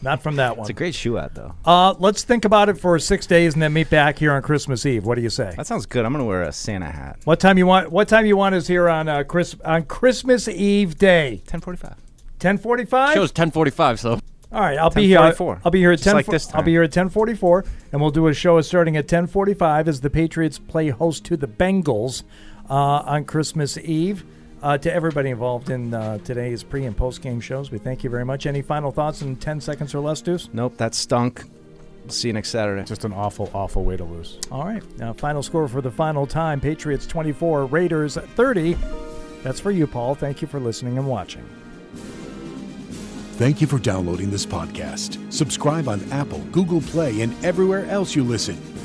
Not from that one. It's a great shoe out though. Uh, let's think about it for six days and then meet back here on Christmas Eve. What do you say? That sounds good. I'm gonna wear a Santa hat. What time you want? What time you want is here on uh, Chris on Christmas Eve day? Ten forty-five. Ten forty-five. Show's 10:45, so. All right, I'll be here. I'll, I'll be here at Just ten. like this I'll be here at ten forty-four, and we'll do a show starting at ten forty-five as the Patriots play host to the Bengals uh, on Christmas Eve. Uh, to everybody involved in uh, today's pre and post game shows, we thank you very much. Any final thoughts in ten seconds or less, Deuce? Nope, that stunk. See you next Saturday. Just an awful, awful way to lose. All right. Now, final score for the final time Patriots 24, Raiders 30. That's for you, Paul. Thank you for listening and watching. Thank you for downloading this podcast. Subscribe on Apple, Google Play, and everywhere else you listen.